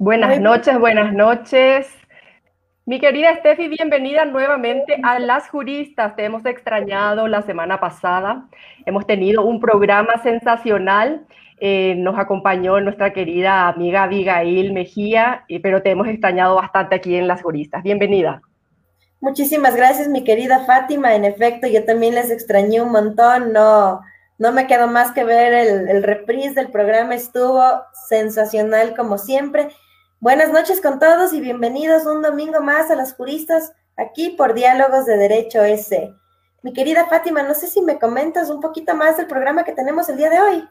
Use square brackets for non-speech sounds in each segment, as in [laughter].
Buenas noches, buenas noches. Mi querida Steffi, bienvenida nuevamente a Las Juristas. Te hemos extrañado la semana pasada. Hemos tenido un programa sensacional. Eh, nos acompañó nuestra querida amiga Abigail Mejía, pero te hemos extrañado bastante aquí en Las Juristas. Bienvenida. Muchísimas gracias, mi querida Fátima. En efecto, yo también les extrañé un montón. No, no me quedó más que ver el, el reprise del programa. Estuvo sensacional como siempre. Buenas noches con todos y bienvenidos un domingo más a las juristas aquí por Diálogos de Derecho S. Mi querida Fátima, no sé si me comentas un poquito más del programa que tenemos el día de hoy.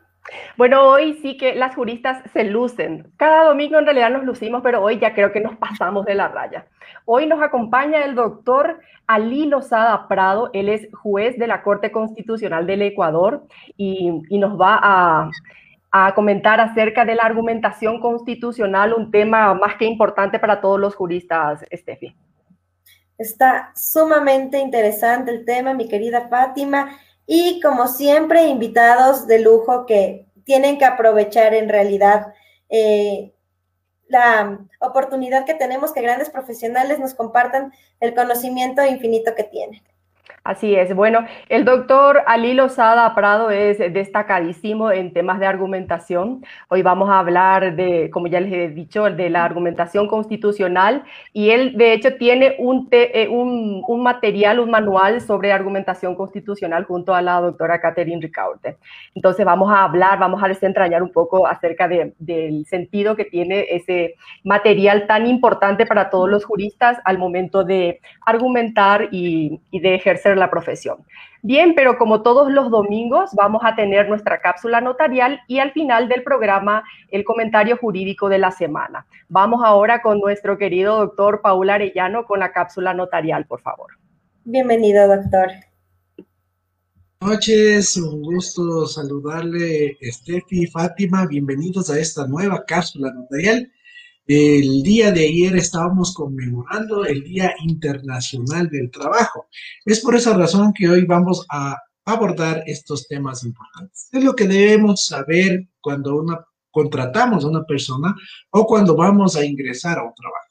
Bueno, hoy sí que las juristas se lucen. Cada domingo en realidad nos lucimos, pero hoy ya creo que nos pasamos de la raya. Hoy nos acompaña el doctor Ali Lozada Prado. Él es juez de la Corte Constitucional del Ecuador y, y nos va a a comentar acerca de la argumentación constitucional, un tema más que importante para todos los juristas, Steffi. Está sumamente interesante el tema, mi querida Fátima, y como siempre, invitados de lujo que tienen que aprovechar en realidad eh, la oportunidad que tenemos que grandes profesionales nos compartan el conocimiento infinito que tienen. Así es. Bueno, el doctor Ali Lozada Prado es destacadísimo en temas de argumentación. Hoy vamos a hablar de, como ya les he dicho, de la argumentación constitucional y él, de hecho, tiene un, eh, un, un material, un manual sobre argumentación constitucional junto a la doctora Catherine Ricaurte. Entonces vamos a hablar, vamos a desentrañar un poco acerca de, del sentido que tiene ese material tan importante para todos los juristas al momento de argumentar y, y de ejercer la profesión. Bien, pero como todos los domingos vamos a tener nuestra cápsula notarial y al final del programa el comentario jurídico de la semana. Vamos ahora con nuestro querido doctor Paul Arellano con la cápsula notarial, por favor. Bienvenido, doctor. Buenas noches, un gusto saludarle, Steffi, Fátima, bienvenidos a esta nueva cápsula notarial el día de ayer estábamos conmemorando el Día Internacional del Trabajo. Es por esa razón que hoy vamos a abordar estos temas importantes. Es lo que debemos saber cuando una, contratamos a una persona o cuando vamos a ingresar a un trabajo.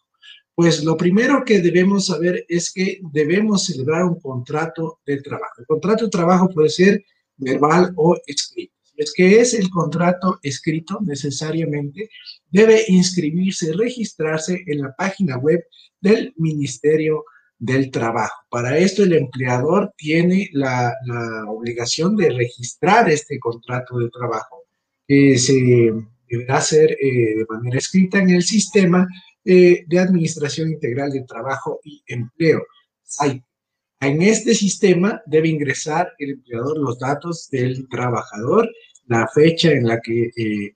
Pues lo primero que debemos saber es que debemos celebrar un contrato de trabajo. El contrato de trabajo puede ser verbal o escrito es que es el contrato escrito necesariamente, debe inscribirse, registrarse en la página web del Ministerio del Trabajo. Para esto el empleador tiene la, obligación de registrar este contrato de trabajo, que se deberá hacer eh, de manera escrita en el sistema eh, de Administración Integral de Trabajo y Empleo, En este sistema debe ingresar el empleador los datos del trabajador la fecha en la que eh,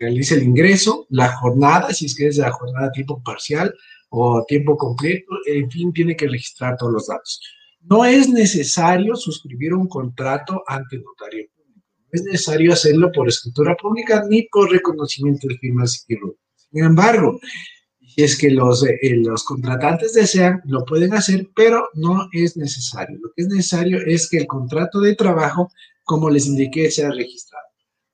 realice el ingreso, la jornada, si es que es la jornada a tiempo parcial o tiempo completo, en fin, tiene que registrar todos los datos. No es necesario suscribir un contrato ante notario público. No es necesario hacerlo por escritura pública ni por reconocimiento de firmas y Sin embargo, si es que los, eh, los contratantes desean, lo pueden hacer, pero no es necesario. Lo que es necesario es que el contrato de trabajo, como les indiqué, sea registrado.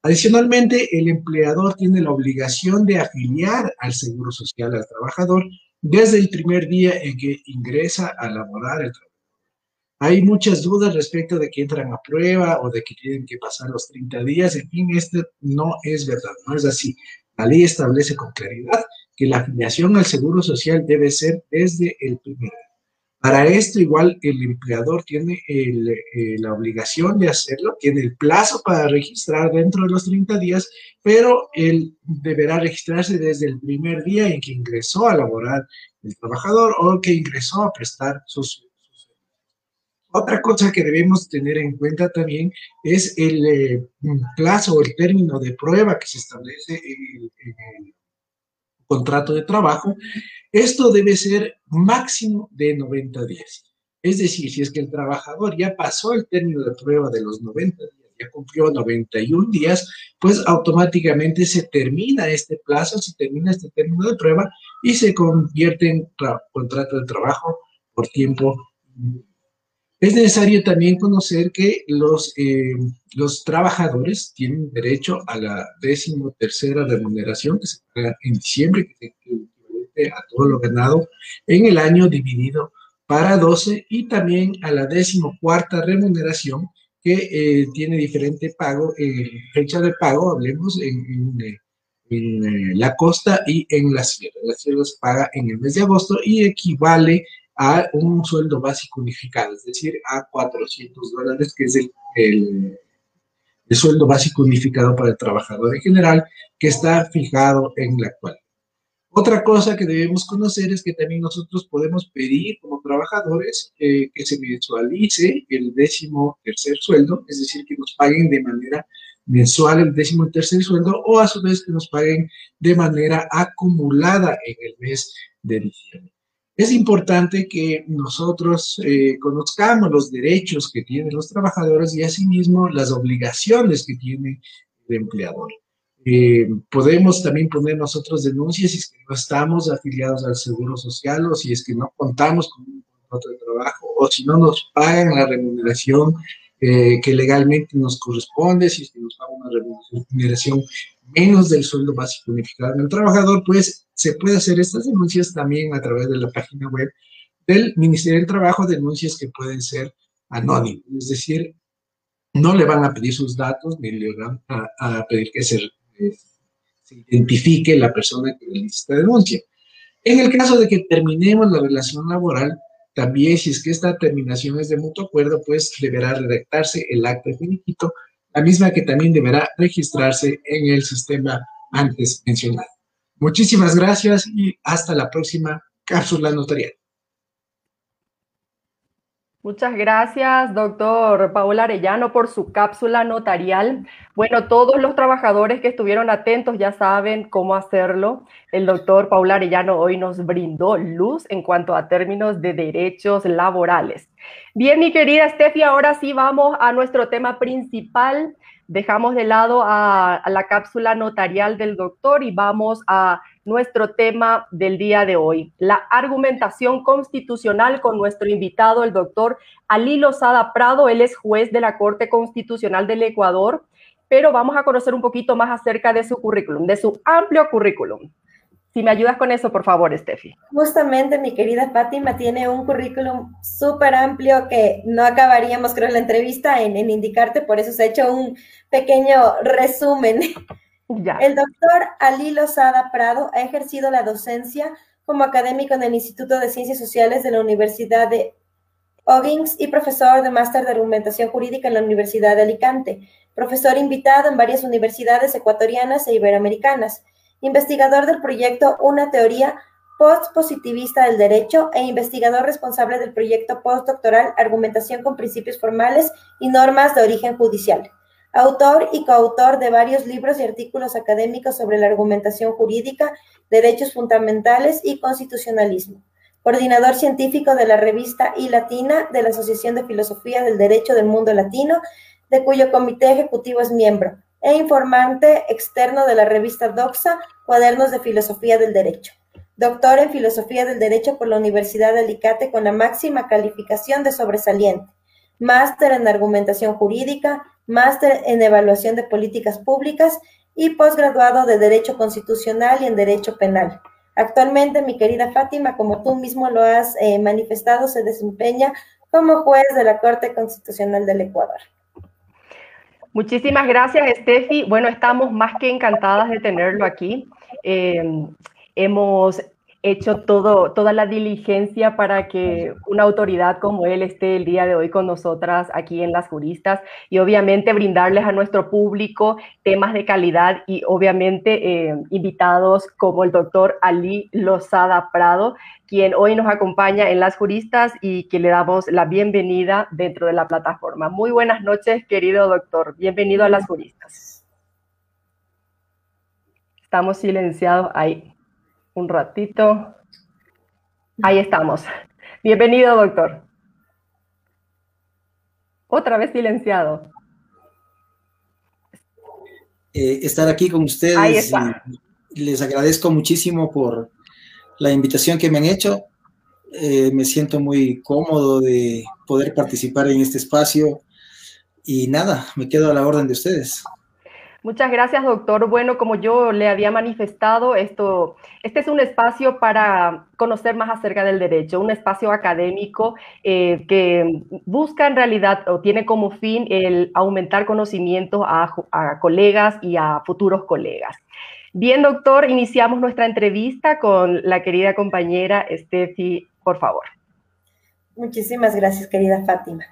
Adicionalmente, el empleador tiene la obligación de afiliar al Seguro Social al trabajador desde el primer día en que ingresa a laborar el trabajador. Hay muchas dudas respecto de que entran a prueba o de que tienen que pasar los 30 días. En fin, esto no es verdad, no es así. La ley establece con claridad que la afiliación al Seguro Social debe ser desde el primer día. Para esto igual el empleador tiene eh, la obligación de hacerlo, tiene el plazo para registrar dentro de los 30 días, pero él deberá registrarse desde el primer día en que ingresó a laborar el trabajador o que ingresó a prestar sus otra cosa que debemos tener en cuenta también es el eh, plazo o el término de prueba que se establece en el contrato de trabajo, esto debe ser máximo de 90 días. Es decir, si es que el trabajador ya pasó el término de prueba de los 90 días, ya cumplió 91 días, pues automáticamente se termina este plazo, se termina este término de prueba y se convierte en contrato de trabajo por tiempo. Es necesario también conocer que los, eh, los trabajadores tienen derecho a la décimo tercera remuneración que se paga en diciembre, que es equivalente a todo lo ganado en el año dividido para 12 y también a la décimo cuarta remuneración que eh, tiene diferente pago, eh, fecha de pago, hablemos en, en, la costa y en la sierra. La sierra se paga en el mes de agosto y equivale a un sueldo básico unificado, es decir, a 400 dólares, que es el, el, sueldo básico unificado para el trabajador en general, que está fijado en la actualidad. Otra cosa que debemos conocer es que también nosotros podemos pedir como trabajadores eh, que se mensualice el décimo tercer sueldo, es decir, que nos paguen de manera mensual el décimo tercer sueldo o a su vez que nos paguen de manera acumulada en el mes de diciembre. Es importante que nosotros eh, conozcamos los derechos que tienen los trabajadores y asimismo las obligaciones que tiene el empleador. Eh, podemos también poner nosotros denuncias si es que no estamos afiliados al Seguro Social o si es que no contamos con un contrato de trabajo o si no nos pagan la remuneración eh, que legalmente nos corresponde, si es que nos pagan una remuneración menos del sueldo básico unificado del trabajador, pues se puede hacer estas denuncias también a través de la página web del Ministerio del Trabajo, denuncias que pueden ser anónimas, es decir, no le van a pedir sus datos ni le van a, pedir que se, identifique la persona que realiza esta denuncia. En el caso de que terminemos la relación laboral, también si es que esta terminación es de mutuo acuerdo, pues deberá redactarse el acta de finiquito la misma que también deberá registrarse en el sistema antes mencionado. Muchísimas gracias y hasta la próxima cápsula notarial. Muchas gracias, doctor Paola Arellano, por su cápsula notarial. Bueno, todos los trabajadores que estuvieron atentos ya saben cómo hacerlo. El doctor Paola Arellano hoy nos brindó luz en cuanto a términos de derechos laborales. Bien, mi querida Steffi, ahora sí vamos a nuestro tema principal. Dejamos de lado a, la cápsula notarial del doctor y vamos a nuestro tema del día de hoy, la argumentación constitucional con nuestro invitado, el doctor Ali Lozada Prado. Él es juez de la Corte Constitucional del Ecuador, pero vamos a conocer un poquito más acerca de su currículum, de su amplio currículum. Si me ayudas con eso, por favor, Steffi. Justamente, mi querida Fátima tiene un currículum súper amplio que no acabaríamos, creo, la entrevista en, en indicarte, por eso se ha hecho un pequeño resumen. El doctor Ali Lozada Prado ha ejercido la docencia como académico en el Instituto de Ciencias Sociales de la Universidad de O'Higgins y profesor de máster de argumentación jurídica en la Universidad de Alicante, profesor invitado en varias universidades ecuatorianas e iberoamericanas, investigador del proyecto Una teoría post-positivista del derecho e investigador responsable del proyecto postdoctoral Argumentación con principios formales y normas de origen judicial autor y coautor de varios libros y artículos académicos sobre la argumentación jurídica, derechos fundamentales y constitucionalismo. Coordinador científico de la revista I Latina de la Asociación de Filosofía del Derecho del Mundo Latino, de cuyo comité ejecutivo es miembro, e informante externo de la revista Doxa, Cuadernos de Filosofía del Derecho. Doctor en Filosofía del Derecho por la Universidad de Alicante con la máxima calificación de sobresaliente. Máster en Argumentación Jurídica, máster en Evaluación de Políticas Públicas y posgraduado de Derecho Constitucional y en Derecho Penal. Actualmente, mi querida Fátima, como tú mismo lo has eh, manifestado, se desempeña como juez de la Corte Constitucional del Ecuador. Muchísimas gracias, Steffi. Bueno, estamos más que encantadas de tenerlo aquí. Eh, hemos hecho todo, toda la diligencia para que una autoridad como él esté el día de hoy con nosotras aquí en Las Juristas y obviamente brindarles a nuestro público temas de calidad y obviamente eh, invitados como el doctor Ali Lozada Prado, quien hoy nos acompaña en Las Juristas y que le damos la bienvenida dentro de la plataforma. Muy buenas noches, querido doctor. Bienvenido a Las Juristas. Estamos silenciados ahí un ratito. Ahí estamos. Bienvenido, doctor. Otra vez silenciado. Eh, estar aquí con ustedes. Ahí está. les agradezco muchísimo por la invitación que me han hecho. Eh, me siento muy cómodo de poder participar en este espacio y nada, me quedo a la orden de ustedes. Muchas gracias, doctor. Bueno, como yo le había manifestado, esto, este es un espacio para conocer más acerca del derecho, un espacio académico eh, que busca en realidad o tiene como fin el aumentar conocimientos a, a colegas y a futuros colegas. Bien, doctor, iniciamos nuestra entrevista con la querida compañera Steffi, por favor. Muchísimas gracias, querida Fátima.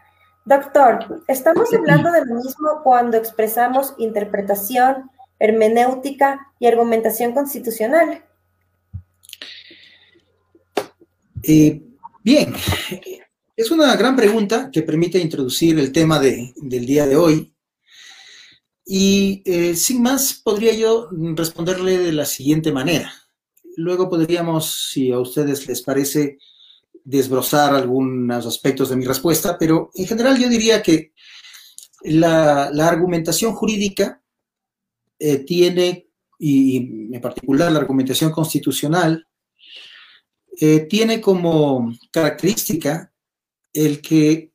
Doctor, estamos hablando de lo mismo cuando expresamos interpretación, hermenéutica y argumentación constitucional. Eh, bien, es una gran pregunta que permite introducir el tema del día de hoy. Y eh, sin más, podría yo responderle de la siguiente manera. Luego podríamos, si a ustedes les parece, desbrozar algunos aspectos de mi respuesta, pero en general yo diría que la, argumentación jurídica eh, tiene, y en particular la argumentación constitucional, eh, tiene como característica el que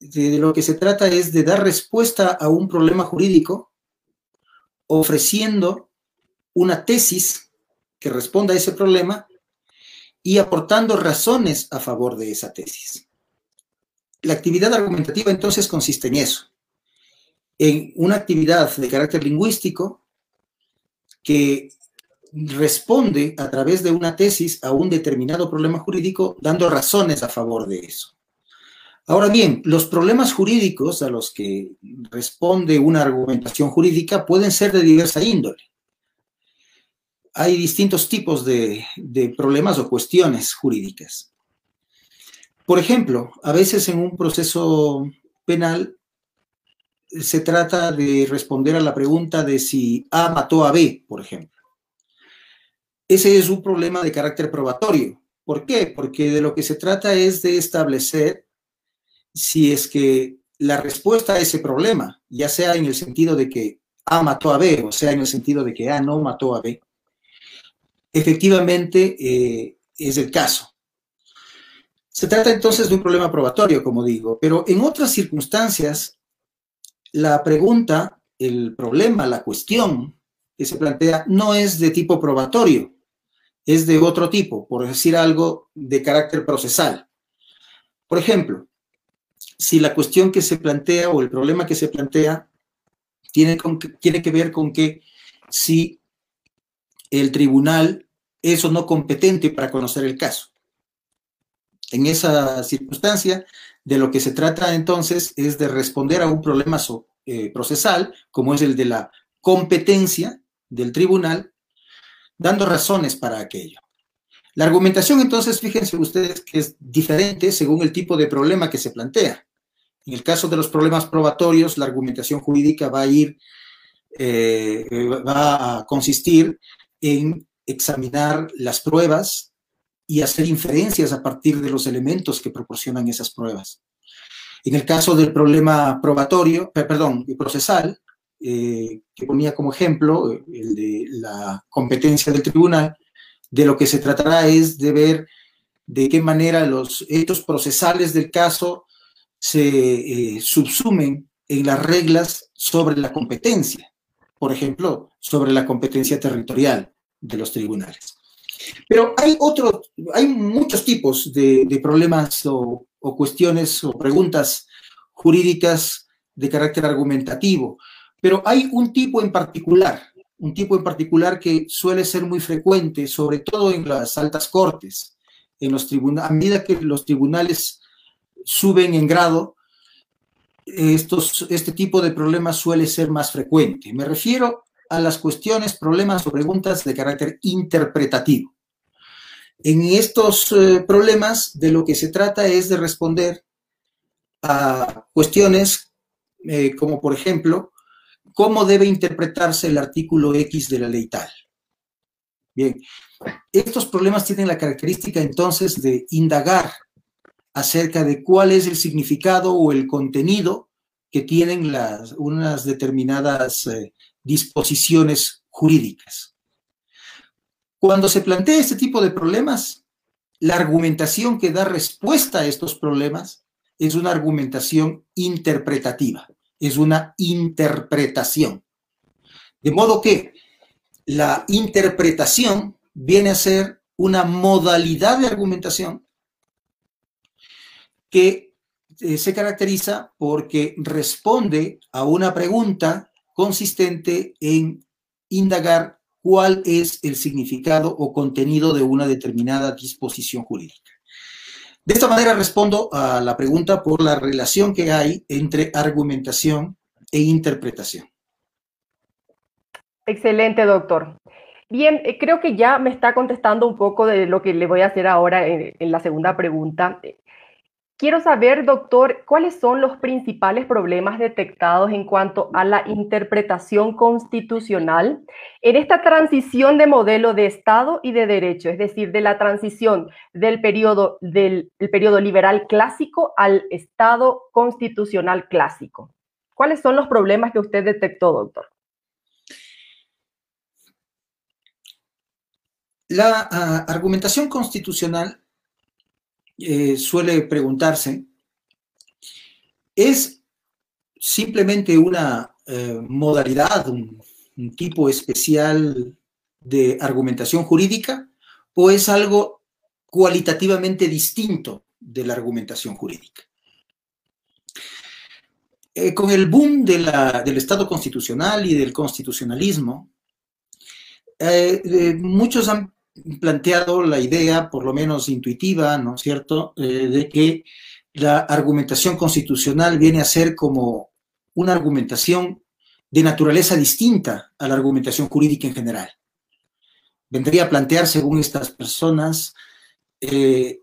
de lo que se trata es de dar respuesta a un problema jurídico ofreciendo una tesis que responda a ese problema y aportando razones a favor de esa tesis. La actividad argumentativa entonces consiste en eso, en una actividad de carácter lingüístico que responde a través de una tesis a un determinado problema jurídico dando razones a favor de eso. Ahora bien, los problemas jurídicos a los que responde una argumentación jurídica pueden ser de diversa índole hay distintos tipos de, problemas o cuestiones jurídicas. Por ejemplo, a veces en un proceso penal se trata de responder a la pregunta de si A mató a B, por ejemplo. Ese es un problema de carácter probatorio. ¿Por qué? Porque de lo que se trata es de establecer si es que la respuesta a ese problema, ya sea en el sentido de que A mató a B, o sea en el sentido de que A no mató a B, efectivamente eh, es el caso. Se trata entonces de un problema probatorio, como digo, pero en otras circunstancias, la pregunta, el problema, la cuestión que se plantea no es de tipo probatorio, es de otro tipo, por decir algo de carácter procesal. Por ejemplo, si la cuestión que se plantea o el problema que se plantea tiene, tiene que ver con que si el tribunal es o no competente para conocer el caso. En esa circunstancia, de lo que se trata entonces es de responder a un problema eh, procesal, como es el de la competencia del tribunal, dando razones para aquello. La argumentación entonces, fíjense ustedes que es diferente según el tipo de problema que se plantea. En el caso de los problemas probatorios, la argumentación jurídica va a ir, eh, va a consistir en examinar las pruebas y hacer inferencias a partir de los elementos que proporcionan esas pruebas. En el caso del problema probatorio, perdón, procesal, eh, que ponía como ejemplo eh, el de la competencia del tribunal, de lo que se tratará es de ver de qué manera los hechos procesales del caso se eh, subsumen en las reglas sobre la competencia, por ejemplo, sobre la competencia territorial de los tribunales. Pero hay otro, hay muchos tipos de, problemas o, cuestiones o preguntas jurídicas de carácter argumentativo, pero hay un tipo en particular, un tipo en particular que suele ser muy frecuente, sobre todo en las altas cortes, en los tribunales, a medida que los tribunales suben en grado, estos, este tipo de problemas suele ser más frecuente. Me refiero a las cuestiones, problemas o preguntas de carácter interpretativo. En estos eh, problemas de lo que se trata es de responder a cuestiones eh, como por ejemplo, ¿cómo debe interpretarse el artículo X de la ley tal? Bien, estos problemas tienen la característica entonces de indagar acerca de cuál es el significado o el contenido que tienen las, unas determinadas eh, disposiciones jurídicas. Cuando se plantea este tipo de problemas, la argumentación que da respuesta a estos problemas es una argumentación interpretativa, es una interpretación. De modo que la interpretación viene a ser una modalidad de argumentación que eh, se caracteriza porque responde a una pregunta consistente en indagar cuál es el significado o contenido de una determinada disposición jurídica. De esta manera respondo a la pregunta por la relación que hay entre argumentación e interpretación. Excelente, doctor. Bien, eh, creo que ya me está contestando un poco de lo que le voy a hacer ahora en, en la segunda pregunta. Quiero saber, doctor, cuáles son los principales problemas detectados en cuanto a la interpretación constitucional en esta transición de modelo de Estado y de derecho, es decir, de la transición del periodo, del liberal clásico al Estado constitucional clásico. ¿Cuáles son los problemas que usted detectó, doctor? La uh, argumentación constitucional eh, suele preguntarse, ¿es simplemente una eh, modalidad, un, tipo especial de argumentación jurídica o es algo cualitativamente distinto de la argumentación jurídica? Eh, con el boom del Estado constitucional y del constitucionalismo, muchos han planteado la idea, por lo menos intuitiva, ¿no es cierto?, eh, de que la argumentación constitucional viene a ser como una argumentación de naturaleza distinta a la argumentación jurídica en general. Vendría a plantear, según estas personas, eh,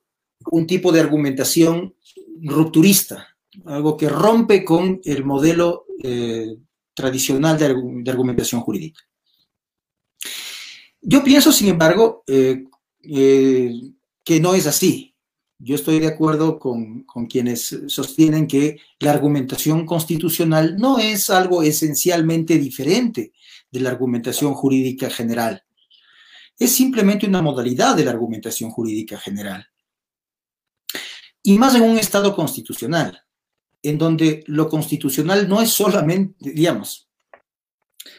un tipo de argumentación rupturista, algo que rompe con el modelo eh, tradicional de, de argumentación jurídica. Yo pienso, sin embargo, eh, eh, que no es así. Yo estoy de acuerdo con, con, quienes sostienen que la argumentación constitucional no es algo esencialmente diferente de la argumentación jurídica general. Es simplemente una modalidad de la argumentación jurídica general. Y más en un Estado constitucional, en donde lo constitucional no es solamente, digamos,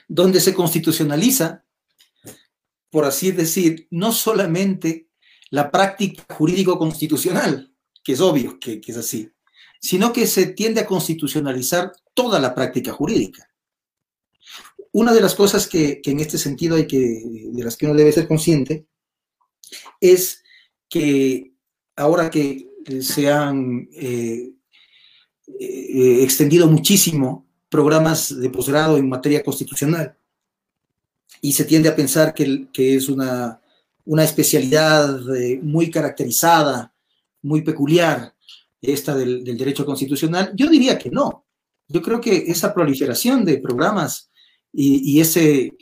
donde se constitucionaliza por así decir, no solamente la práctica jurídico-constitucional, que es obvio que, es así, sino que se tiende a constitucionalizar toda la práctica jurídica. Una de las cosas que, que en este sentido hay que, de las que uno debe ser consciente, es que ahora que se han eh, eh, extendido muchísimo programas de posgrado en materia constitucional, y se tiende a pensar que, es una, una especialidad eh, muy caracterizada, muy peculiar, esta del, derecho constitucional. Yo diría que no. Yo creo que esa proliferación de programas y, y ese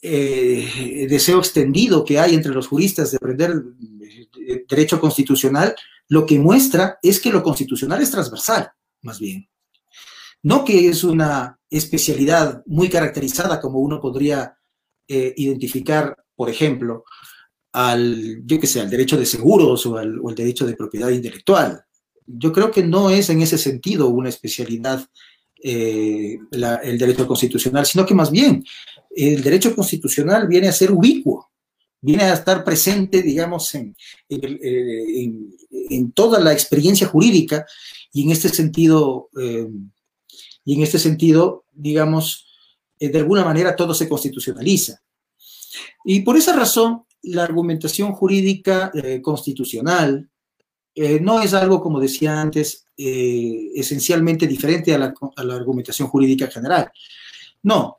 eh, deseo extendido que hay entre los juristas de aprender eh, derecho constitucional, lo que muestra es que lo constitucional es transversal, más bien. No que es una especialidad muy caracterizada como uno podría eh, identificar, por ejemplo, al, yo que sé, al derecho de seguros o al, derecho de propiedad intelectual. Yo creo que no es en ese sentido una especialidad eh, el derecho constitucional, sino que más bien el derecho constitucional viene a ser ubicuo, viene a estar presente, digamos, en, en toda la experiencia jurídica y en este sentido, eh, y en este sentido, digamos, eh, de alguna manera todo se constitucionaliza. Y por esa razón, la argumentación jurídica eh, constitucional eh, no es algo, como decía antes, esencialmente diferente a la, argumentación jurídica general. No,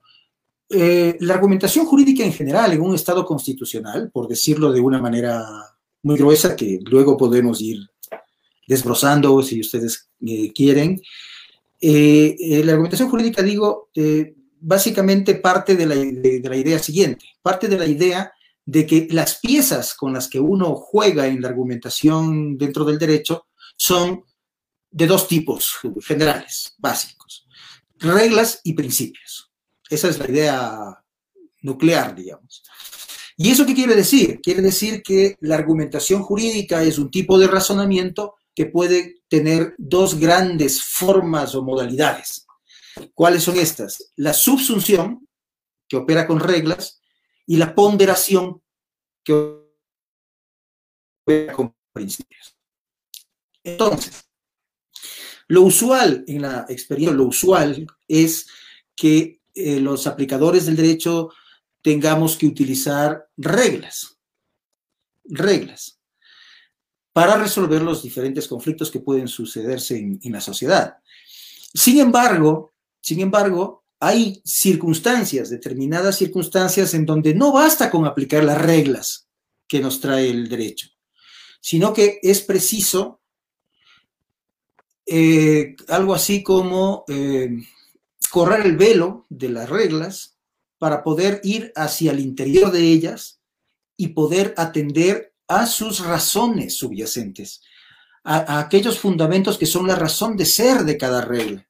la argumentación jurídica en general en un Estado constitucional, por decirlo de una manera muy gruesa, que luego podemos ir desbrozando si ustedes quieren, la argumentación jurídica, digo, básicamente parte de la, de, de la, idea siguiente, parte de la idea de que las piezas con las que uno juega en la argumentación dentro del derecho son de dos tipos generales, básicos, reglas y principios. Esa es la idea nuclear, digamos. ¿Y eso qué quiere decir? Quiere decir que la argumentación jurídica es un tipo de razonamiento que puede tener dos grandes formas o modalidades. ¿Cuáles son estas? La subsunción, que opera con reglas, y la ponderación, que opera con principios. Entonces, lo usual en la experiencia, lo usual es que eh, los aplicadores del derecho tengamos que utilizar reglas, reglas, para resolver los diferentes conflictos que pueden sucederse en, en la sociedad. Sin embargo, sin embargo, hay circunstancias, determinadas circunstancias en donde no basta con aplicar las reglas que nos trae el derecho, sino que es preciso eh, algo así como eh, correr el velo de las reglas para poder ir hacia el interior de ellas y poder atender a sus razones subyacentes, a, aquellos fundamentos que son la razón de ser de cada regla.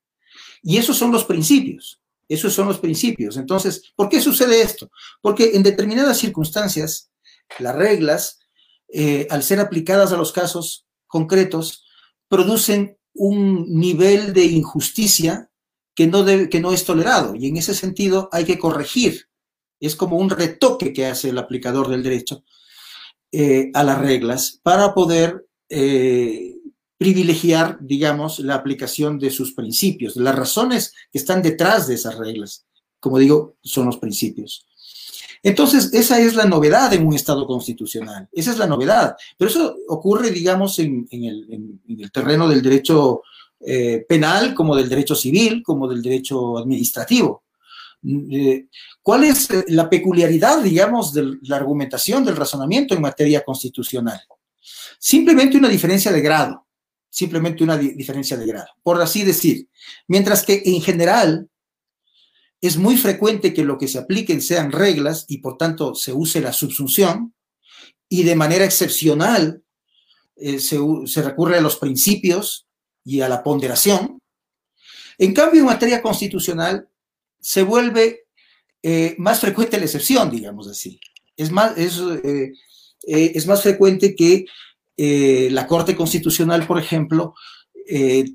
Y esos son los principios, esos son los principios. Entonces, ¿por qué sucede esto? Porque en determinadas circunstancias, las reglas, eh, al ser aplicadas a los casos concretos, producen un nivel de injusticia que no, que no es tolerado y en ese sentido hay que corregir. Es como un retoque que hace el aplicador del derecho eh, a las reglas para poder eh, privilegiar, digamos, la aplicación de sus principios, las razones que están detrás de esas reglas. Como digo, son los principios. Entonces, esa es la novedad en un Estado constitucional, esa es la novedad. Pero eso ocurre, digamos, en, el, terreno del derecho eh, penal, como del derecho civil, como del derecho administrativo. Eh, ¿Cuál es eh, la peculiaridad, digamos, de la argumentación, del razonamiento en materia constitucional? Simplemente una diferencia de grado, simplemente una diferencia de grado, por así decir. Mientras que en general es muy frecuente que lo que se apliquen sean reglas y por tanto se use la subsunción y de manera excepcional eh, se, recurre a los principios y a la ponderación. En cambio, en materia constitucional se vuelve eh, más frecuente la excepción, digamos así. Es más, es, eh, es más frecuente que la Corte Constitucional, por ejemplo,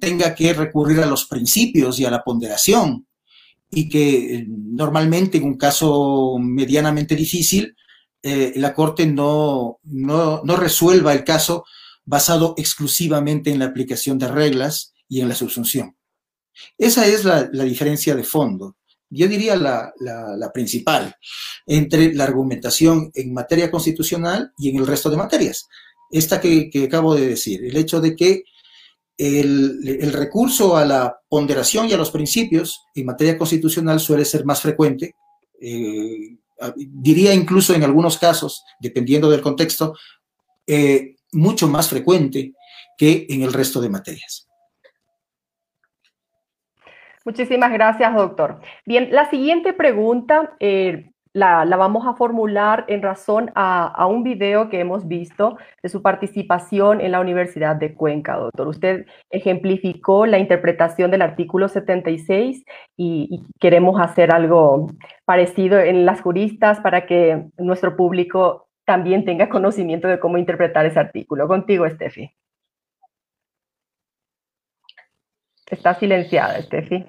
tenga que recurrir a los principios y a la ponderación y que eh, normalmente en un caso medianamente difícil, eh, la Corte no, no, no, resuelva el caso basado exclusivamente en la aplicación de reglas y en la subsunción. Esa es la, la diferencia de fondo. Yo diría la, la, principal entre la argumentación en materia constitucional y en el resto de materias. Esta que, acabo de decir, el hecho de que el, recurso a la ponderación y a los principios en materia constitucional suele ser más frecuente, eh, diría incluso en algunos casos, dependiendo del contexto, eh, mucho más frecuente que en el resto de materias. Muchísimas gracias, doctor. Bien, la siguiente pregunta eh, la, vamos a formular en razón a, un video que hemos visto de su participación en la Universidad de Cuenca, doctor. Usted ejemplificó la interpretación del artículo 76 y, queremos hacer algo parecido en las juristas para que nuestro público también tenga conocimiento de cómo interpretar ese artículo. Contigo, Steffi. Está silenciada, Steffi.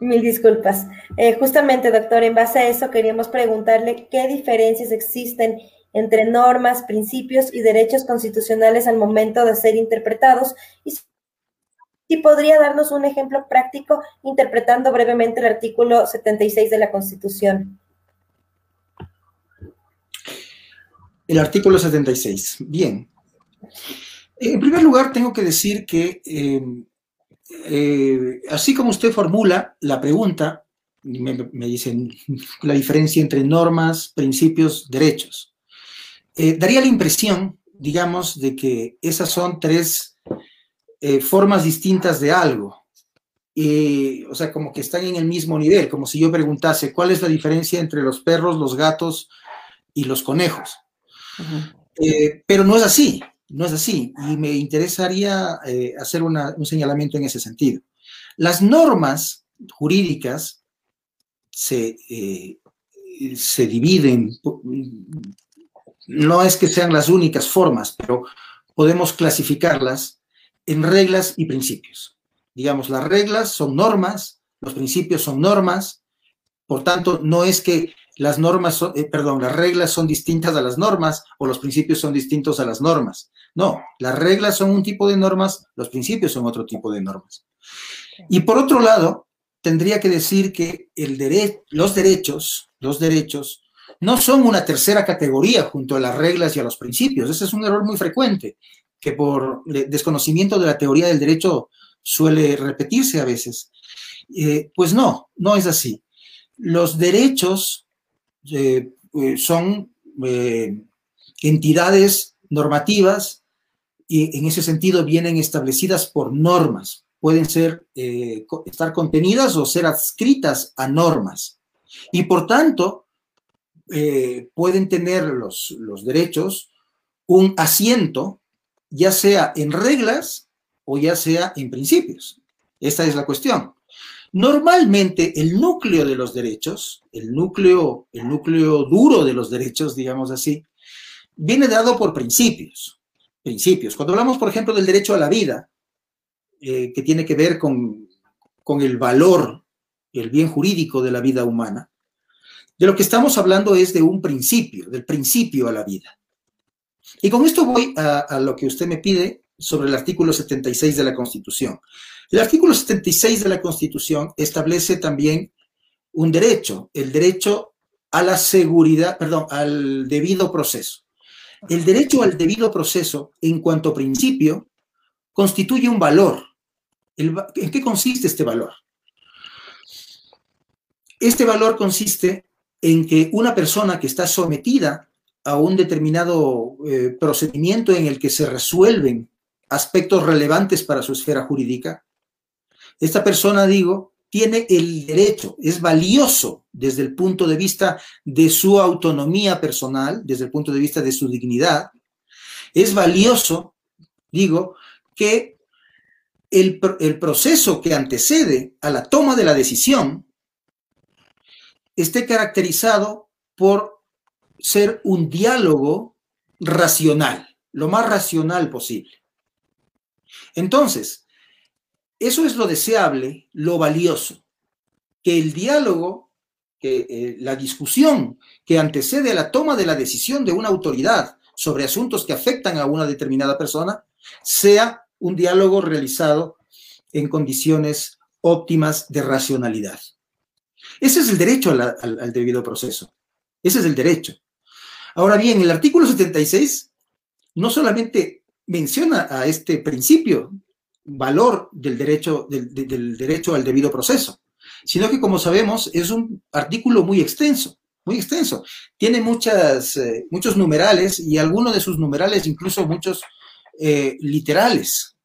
Mil disculpas. Eh, justamente, doctor, en base a eso queríamos preguntarle qué diferencias existen entre normas, principios y derechos constitucionales al momento de ser interpretados y si podría darnos un ejemplo práctico interpretando brevemente el artículo 76 de la Constitución. El artículo 76. Bien. En primer lugar, tengo que decir que eh, eh, así como usted formula la pregunta, me, dicen la diferencia entre normas, principios, derechos, eh, daría la impresión, digamos, de que esas son tres eh, formas distintas de algo. o sea, como que están en el mismo nivel, como si yo preguntase cuál es la diferencia entre los perros, los gatos y los conejos. pero no es así. No es así y me interesaría eh, hacer un señalamiento en ese sentido. Las normas jurídicas se, eh, se dividen, no es que sean las únicas formas, pero podemos clasificarlas en reglas y principios. Digamos, las reglas son normas, los principios son normas, por tanto, no es que las normas, son, eh, perdón, las reglas son distintas a las normas o los principios son distintos a las normas. No, las reglas son un tipo de normas, los principios son otro tipo de normas. Y por otro lado, tendría que decir que el los derechos, los derechos, no son una tercera categoría junto a las reglas y a los principios. Ese es un error muy frecuente, que por desconocimiento de la teoría del derecho suele repetirse a veces. Eh, pues no, no es así. Los derechos eh, eh, son entidades normativas y en ese sentido vienen establecidas por normas, pueden ser, eh, estar contenidas o ser adscritas a normas. Y por tanto, eh, pueden tener los, los derechos un asiento, ya sea en reglas o ya sea en principios. Esta es la cuestión. Normalmente el núcleo de los derechos, el núcleo, el núcleo duro de los derechos, digamos así, viene dado por principios. Principios. Cuando hablamos, por ejemplo, del derecho a la vida, eh, que tiene que ver con, con el valor, el bien jurídico de la vida humana, de lo que estamos hablando es de un principio, del principio a la vida. Y con esto voy a, a, lo que usted me pide sobre el artículo 76 de la Constitución. El artículo 76 de la Constitución establece también un derecho, el derecho a la seguridad, perdón, al debido proceso. El derecho al debido proceso, en cuanto principio, constituye un valor ¿En qué consiste este valor? Este valor consiste en que una persona que está sometida a un determinado eh, procedimiento en el que se resuelven aspectos relevantes para su esfera jurídica, esta persona, digo, tiene el derecho, es valioso desde el punto de vista de su autonomía personal, desde el punto de vista de su dignidad, es valioso, digo, que el, proceso que antecede a la toma de la decisión esté caracterizado por ser un diálogo racional, lo más racional posible. Entonces, eso es lo deseable, lo valioso, que el diálogo, que eh, la discusión que antecede a la toma de la decisión de una autoridad sobre asuntos que afectan a una determinada persona, sea un diálogo realizado en condiciones óptimas de racionalidad. Ese es el derecho al, debido proceso. Ese es el derecho. Ahora bien, el artículo 76 no solamente menciona a este principio, valor del derecho, del, derecho al debido proceso, sino que, como sabemos, es un artículo muy extenso, muy extenso. Tiene muchas, eh, muchos numerales y algunos de sus numerales incluso muchos eh, literales.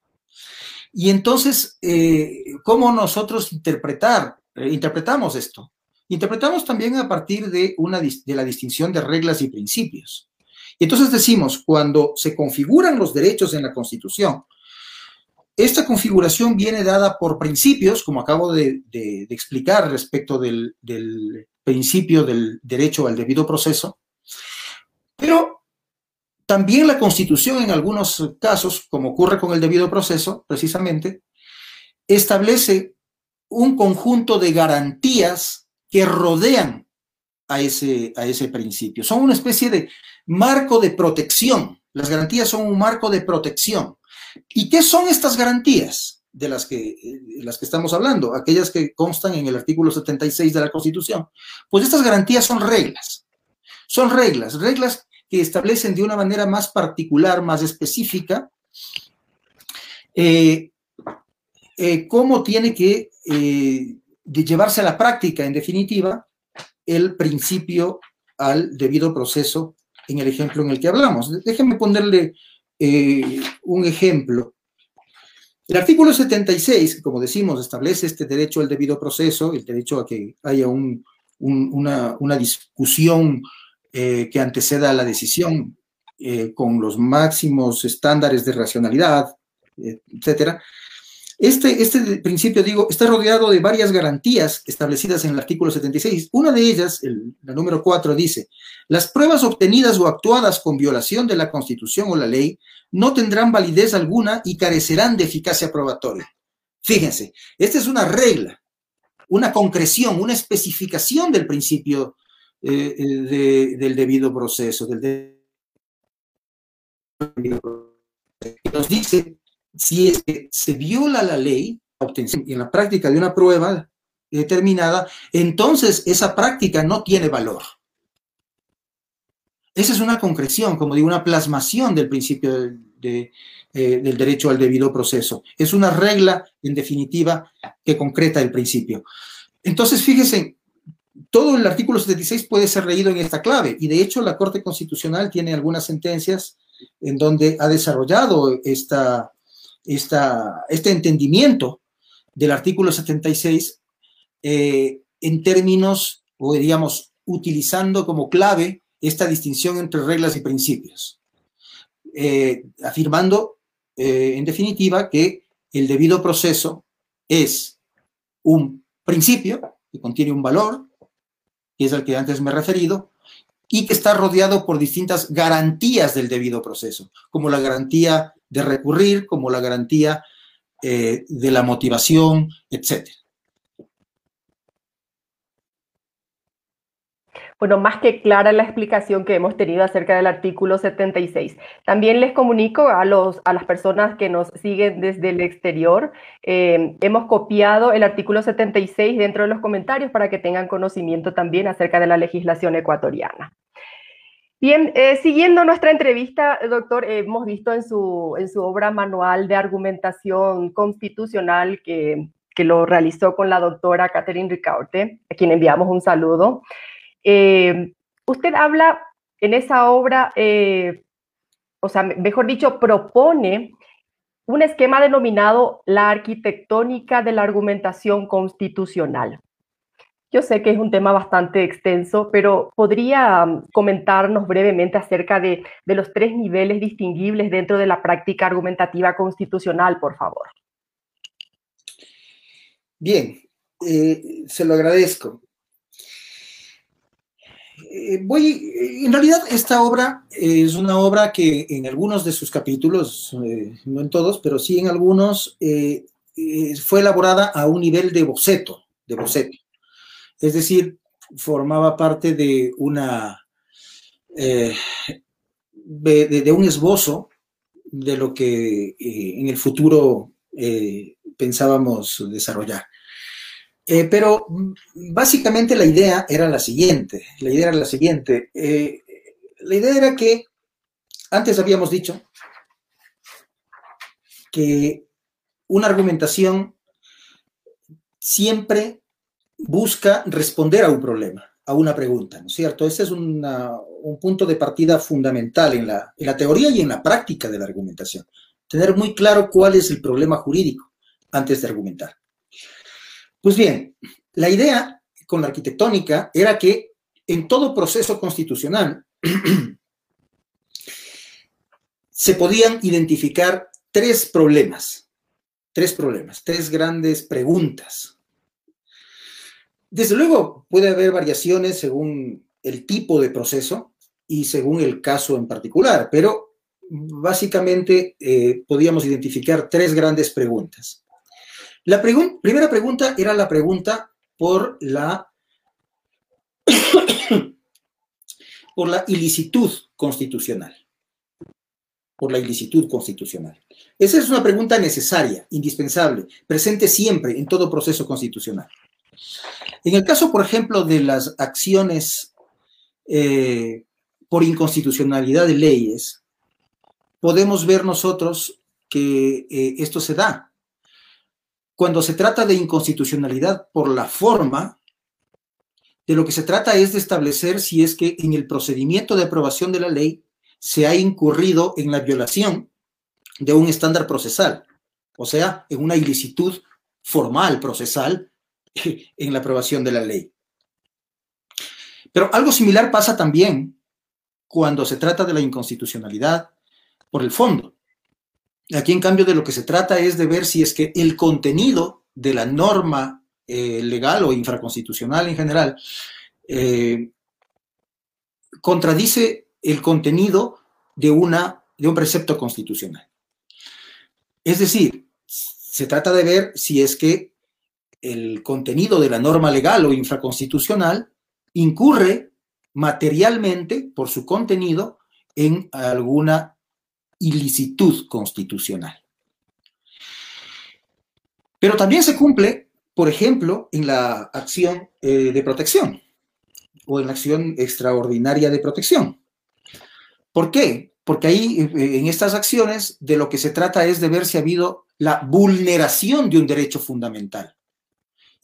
Y entonces, eh, ¿cómo nosotros interpretar, interpretamos esto? Interpretamos también a partir de, una, de la distinción de reglas y principios. Y entonces decimos, cuando se configuran los derechos en la Constitución, esta configuración viene dada por principios, como acabo de, explicar respecto del, principio del derecho al debido proceso, pero también la Constitución en algunos casos, como ocurre con el debido proceso, precisamente, establece un conjunto de garantías que rodean a ese principio. Son una especie de marco de protección. Las garantías son un marco de protección. ¿Y qué son estas garantías de las que, de las que estamos hablando? Aquellas que constan en el artículo 76 de la Constitución. Pues estas garantías son reglas. Son reglas, reglas que establecen de una manera más particular, más específica, eh, eh, cómo tiene que eh, llevarse a la práctica, en definitiva, el principio al debido proceso en el ejemplo en el que hablamos. Déjenme ponerle un ejemplo. El artículo 76, que como decimos, establece este derecho al debido proceso, el derecho a que haya una, una, discusión eh, que anteceda a la decisión eh, con los máximos estándares de racionalidad, etcétera, Este, este principio, digo, está rodeado de varias garantías establecidas en el artículo 76. Una de ellas, el, la número 4, dice, las pruebas obtenidas o actuadas con violación de la Constitución o la ley no tendrán validez alguna y carecerán de eficacia probatoria. Fíjense, esta es una regla, una concreción, una especificación del principio eh, de, del debido proceso, del debido proceso. Nos dice si es que se viola la ley, en la práctica de una prueba determinada, entonces esa práctica no tiene valor. Esa es una concreción, como digo, una plasmación del principio eh, del derecho al debido proceso. Es una regla, en definitiva, que concreta el principio. Entonces, fíjense, todo el artículo 76 puede ser leído en esta clave, y de hecho la Corte Constitucional tiene algunas sentencias en donde ha desarrollado esta, este entendimiento del artículo 76 eh, en términos, o diríamos, utilizando como clave esta distinción entre reglas y principios, eh, afirmando, eh, en definitiva, que el debido proceso es un principio que contiene un valor, que es al que antes me he referido, y que está rodeado por distintas garantías del debido proceso, como la garantía de recurrir como la garantía eh, de la motivación, etc. Bueno, más que clara la explicación que hemos tenido acerca del artículo 76. También les comunico a, los, a las personas que nos siguen desde el exterior, eh, hemos copiado el artículo 76 dentro de los comentarios para que tengan conocimiento también acerca de la legislación ecuatoriana. Bien, eh, siguiendo nuestra entrevista, doctor, hemos visto en su, en su obra manual de argumentación constitucional que, que lo realizó con la doctora Catherine Ricaurte, a quien enviamos un saludo. Eh, usted habla en esa obra, eh, o sea, mejor dicho, propone un esquema denominado la arquitectónica de la argumentación constitucional. Yo sé que es un tema bastante extenso, pero ¿podría um, comentarnos brevemente acerca de, los tres niveles distinguibles dentro de la práctica argumentativa constitucional, por favor? Bien, eh, se lo agradezco. Eh, voy, en realidad esta obra es una obra que en algunos de sus capítulos, eh, no en todos, pero sí en algunos, fue elaborada a un nivel de boceto, de boceto. Es decir, formaba parte de una eh, de, un esbozo de lo que eh, en el futuro eh, pensábamos desarrollar. pero básicamente la idea era la siguiente, la idea era la siguiente, la idea era que antes habíamos dicho que una argumentación siempre busca responder a un problema, a una pregunta, ¿no es cierto? Ese es un punto de partida fundamental en la, en la teoría y en la práctica de la argumentación. Tener muy claro cuál es el problema jurídico antes de argumentar. Pues bien, la idea con la arquitectónica era que en todo proceso constitucional [clears throat] se podían identificar tres problemas, tres problemas, tres grandes preguntas desde luego, puede haber variaciones según el tipo de proceso y según el caso en particular, pero básicamente eh, podíamos identificar tres grandes preguntas. La primera pregunta era la pregunta por la, [coughs] por la ilicitud constitucional. Por la ilicitud constitucional. Esa es una pregunta necesaria, indispensable, presente siempre en todo proceso constitucional. En el caso, por ejemplo, de las acciones eh, por inconstitucionalidad de leyes, podemos ver nosotros que eh, esto se da. Cuando se trata de inconstitucionalidad por la forma, de lo que se trata es de establecer si es que en el procedimiento de aprobación de la ley se ha incurrido en la violación de un estándar procesal, o sea, en una ilicitud formal procesal [laughs] en la aprobación de la ley. Pero algo similar pasa también cuando se trata de la inconstitucionalidad por el fondo. Aquí, en cambio, de lo que se trata es de ver si es que el contenido de la norma eh, legal o infraconstitucional en general eh, contradice el contenido de, una, de un precepto constitucional. Es decir, se trata de ver si es que el contenido de la norma legal o infraconstitucional incurre materialmente por su contenido en alguna ilicitud constitucional. Pero también se cumple, por ejemplo, en la acción eh, de protección o en la acción extraordinaria de protección. ¿Por qué? Porque ahí, eh, en estas acciones, de lo que se trata es de ver si ha habido la vulneración de un derecho fundamental.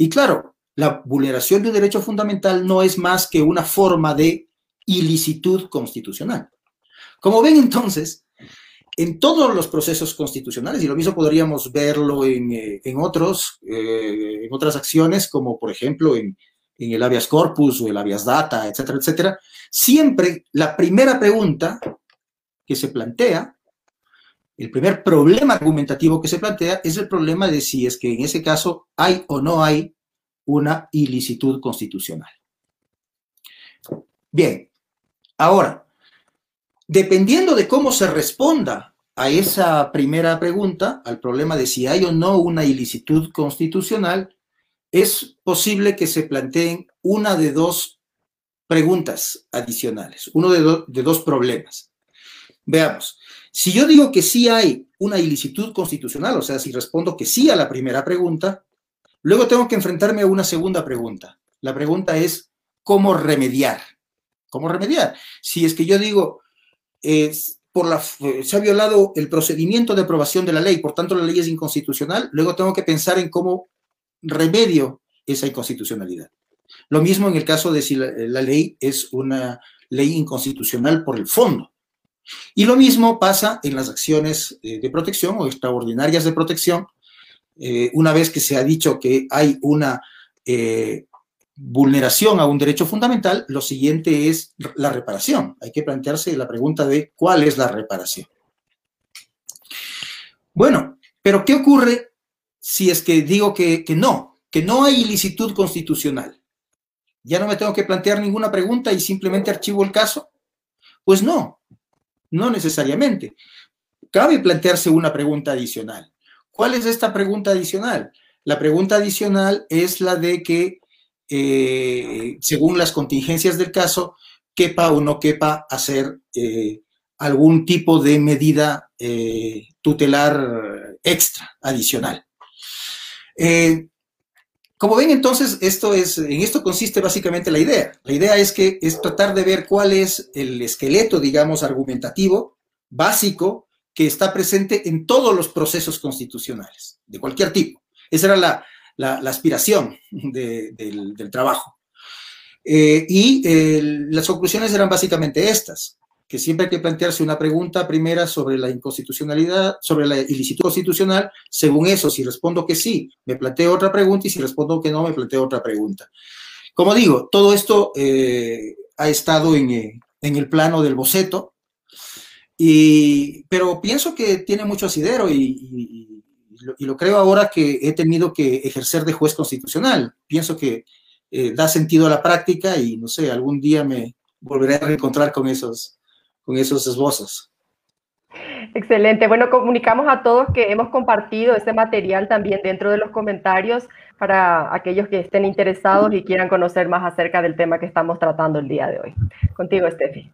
Y claro, la vulneración de un derecho fundamental no es más que una forma de ilicitud constitucional. Como ven entonces, en todos los procesos constitucionales, y lo mismo podríamos verlo en, eh, otros, eh, en otras acciones, como por ejemplo en, en el habeas corpus o el habeas data, etcétera, etcétera, siempre la primera pregunta que se plantea, el primer problema argumentativo que se plantea es el problema de si es que en ese caso hay o no hay una ilicitud constitucional. Bien, ahora, dependiendo de cómo se responda a esa primera pregunta, al problema de si hay o no una ilicitud constitucional, es posible que se planteen una de dos preguntas adicionales, uno de, dos problemas. Veamos, si yo digo que sí hay una ilicitud constitucional, o sea, si respondo que sí a la primera pregunta, luego tengo que enfrentarme a una segunda pregunta. La pregunta es, ¿cómo remediar? ¿Cómo remediar? Si es que yo digo, por la, se ha violado el procedimiento de aprobación de la ley, por tanto la ley es inconstitucional, luego tengo que pensar en cómo remedio esa inconstitucionalidad. Lo mismo en el caso de si la, ley es una ley inconstitucional por el fondo. Y lo mismo pasa en las acciones eh, de protección o extraordinarias de protección. Eh, una vez que se ha dicho que hay una eh, vulneración a un derecho fundamental, lo siguiente es la reparación. Hay que plantearse la pregunta de cuál es la reparación. Bueno, pero ¿qué ocurre si es que digo que, no, que no hay ilicitud constitucional? ¿Ya no me tengo que plantear ninguna pregunta y simplemente archivo el caso? Pues no, no necesariamente. Cabe plantearse una pregunta adicional. ¿Cuál es esta pregunta adicional? La pregunta adicional es la de que eh, según las contingencias del caso, quepa o no quepa hacer eh, algún tipo de medida eh, tutelar extra, adicional. Como ven entonces, esto es, en esto consiste básicamente la idea. La idea es que es tratar de ver cuál es el esqueleto, digamos, argumentativo, básico, que está presente en todos los procesos constitucionales, de cualquier tipo. Esa era la, aspiración del, trabajo. Eh, y eh, las conclusiones eran básicamente estas, que siempre hay que plantearse una pregunta primera sobre la inconstitucionalidad, sobre la ilicitud constitucional. Según eso, si respondo que sí, me planteo otra pregunta y si respondo que no, me planteo otra pregunta. Como digo, todo esto eh, ha estado en, el plano del boceto, y, pero pienso que tiene mucho asidero y y lo creo ahora que he tenido que ejercer de juez constitucional. Pienso que eh, da sentido a la práctica y no sé, algún día me volveré a reencontrar con esos, con esos esbozos. Excelente. Bueno, comunicamos a todos que hemos compartido este material también dentro de los comentarios para aquellos que estén interesados y quieran conocer más acerca del tema que estamos tratando el día de hoy. Contigo, Steffi.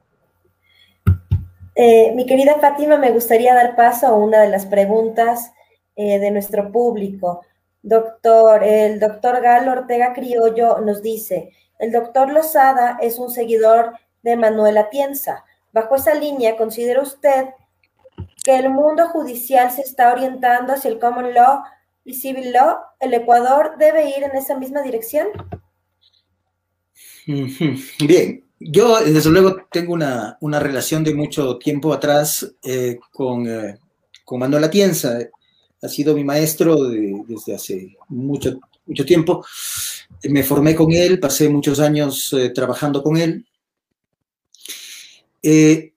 Eh, mi querida Fátima, me gustaría dar paso a una de las preguntas eh, de nuestro público. Doctor, el doctor Galo Ortega Criollo nos dice, el doctor Lozada es un seguidor de Manuela Piensa. Bajo esa línea, ¿considera usted que el mundo judicial se está orientando hacia el common law y civil law? ¿El Ecuador debe ir en esa misma dirección? Bien, yo desde luego tengo una, relación de mucho tiempo atrás eh, con, eh, con Manuela Piensa ha sido mi maestro desde hace mucho, mucho tiempo. Me formé con él, pasé muchos años eh, trabajando con él. Eh,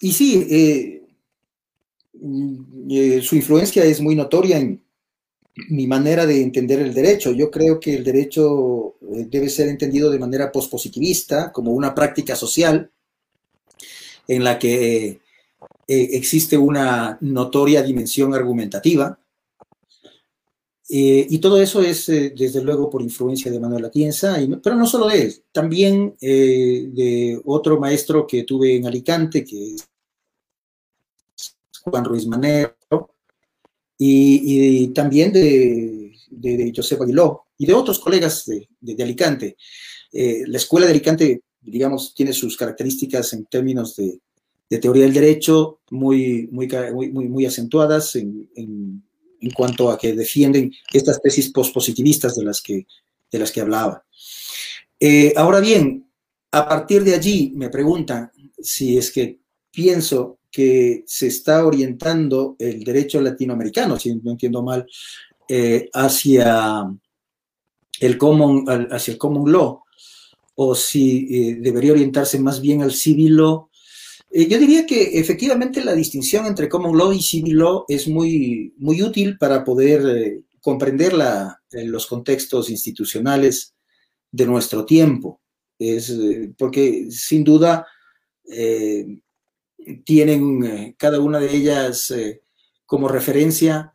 y sí, eh, su influencia es muy notoria en mi manera de entender el derecho. Yo creo que el derecho debe ser entendido de manera pospositivista, como una práctica social en la que existe una notoria dimensión argumentativa eh, y todo eso es, eh, desde luego, por influencia de Manuel Atienza, pero no solo de él, también eh, de otro maestro que tuve en Alicante, que es Juan Ruiz Manero, y, también de, de, Josep Aguiló, y de otros colegas de, de Alicante. la escuela de Alicante, digamos, tiene sus características en términos de, teoría del derecho muy, muy, muy, muy acentuadas en, en en cuanto a que defienden estas tesis pospositivistas de las que, de las que hablaba. Eh, ahora bien, a partir de allí me preguntan si es que pienso que se está orientando el derecho latinoamericano, si no entiendo mal, eh, hacia, el common, hacia el law, o si eh, debería orientarse más bien al civil law eh, yo diría que efectivamente la distinción entre common law y civil law es muy, muy útil para poder eh, comprender la, eh, los contextos institucionales de nuestro tiempo. Es, porque sin duda tienen cada una de ellas como referencia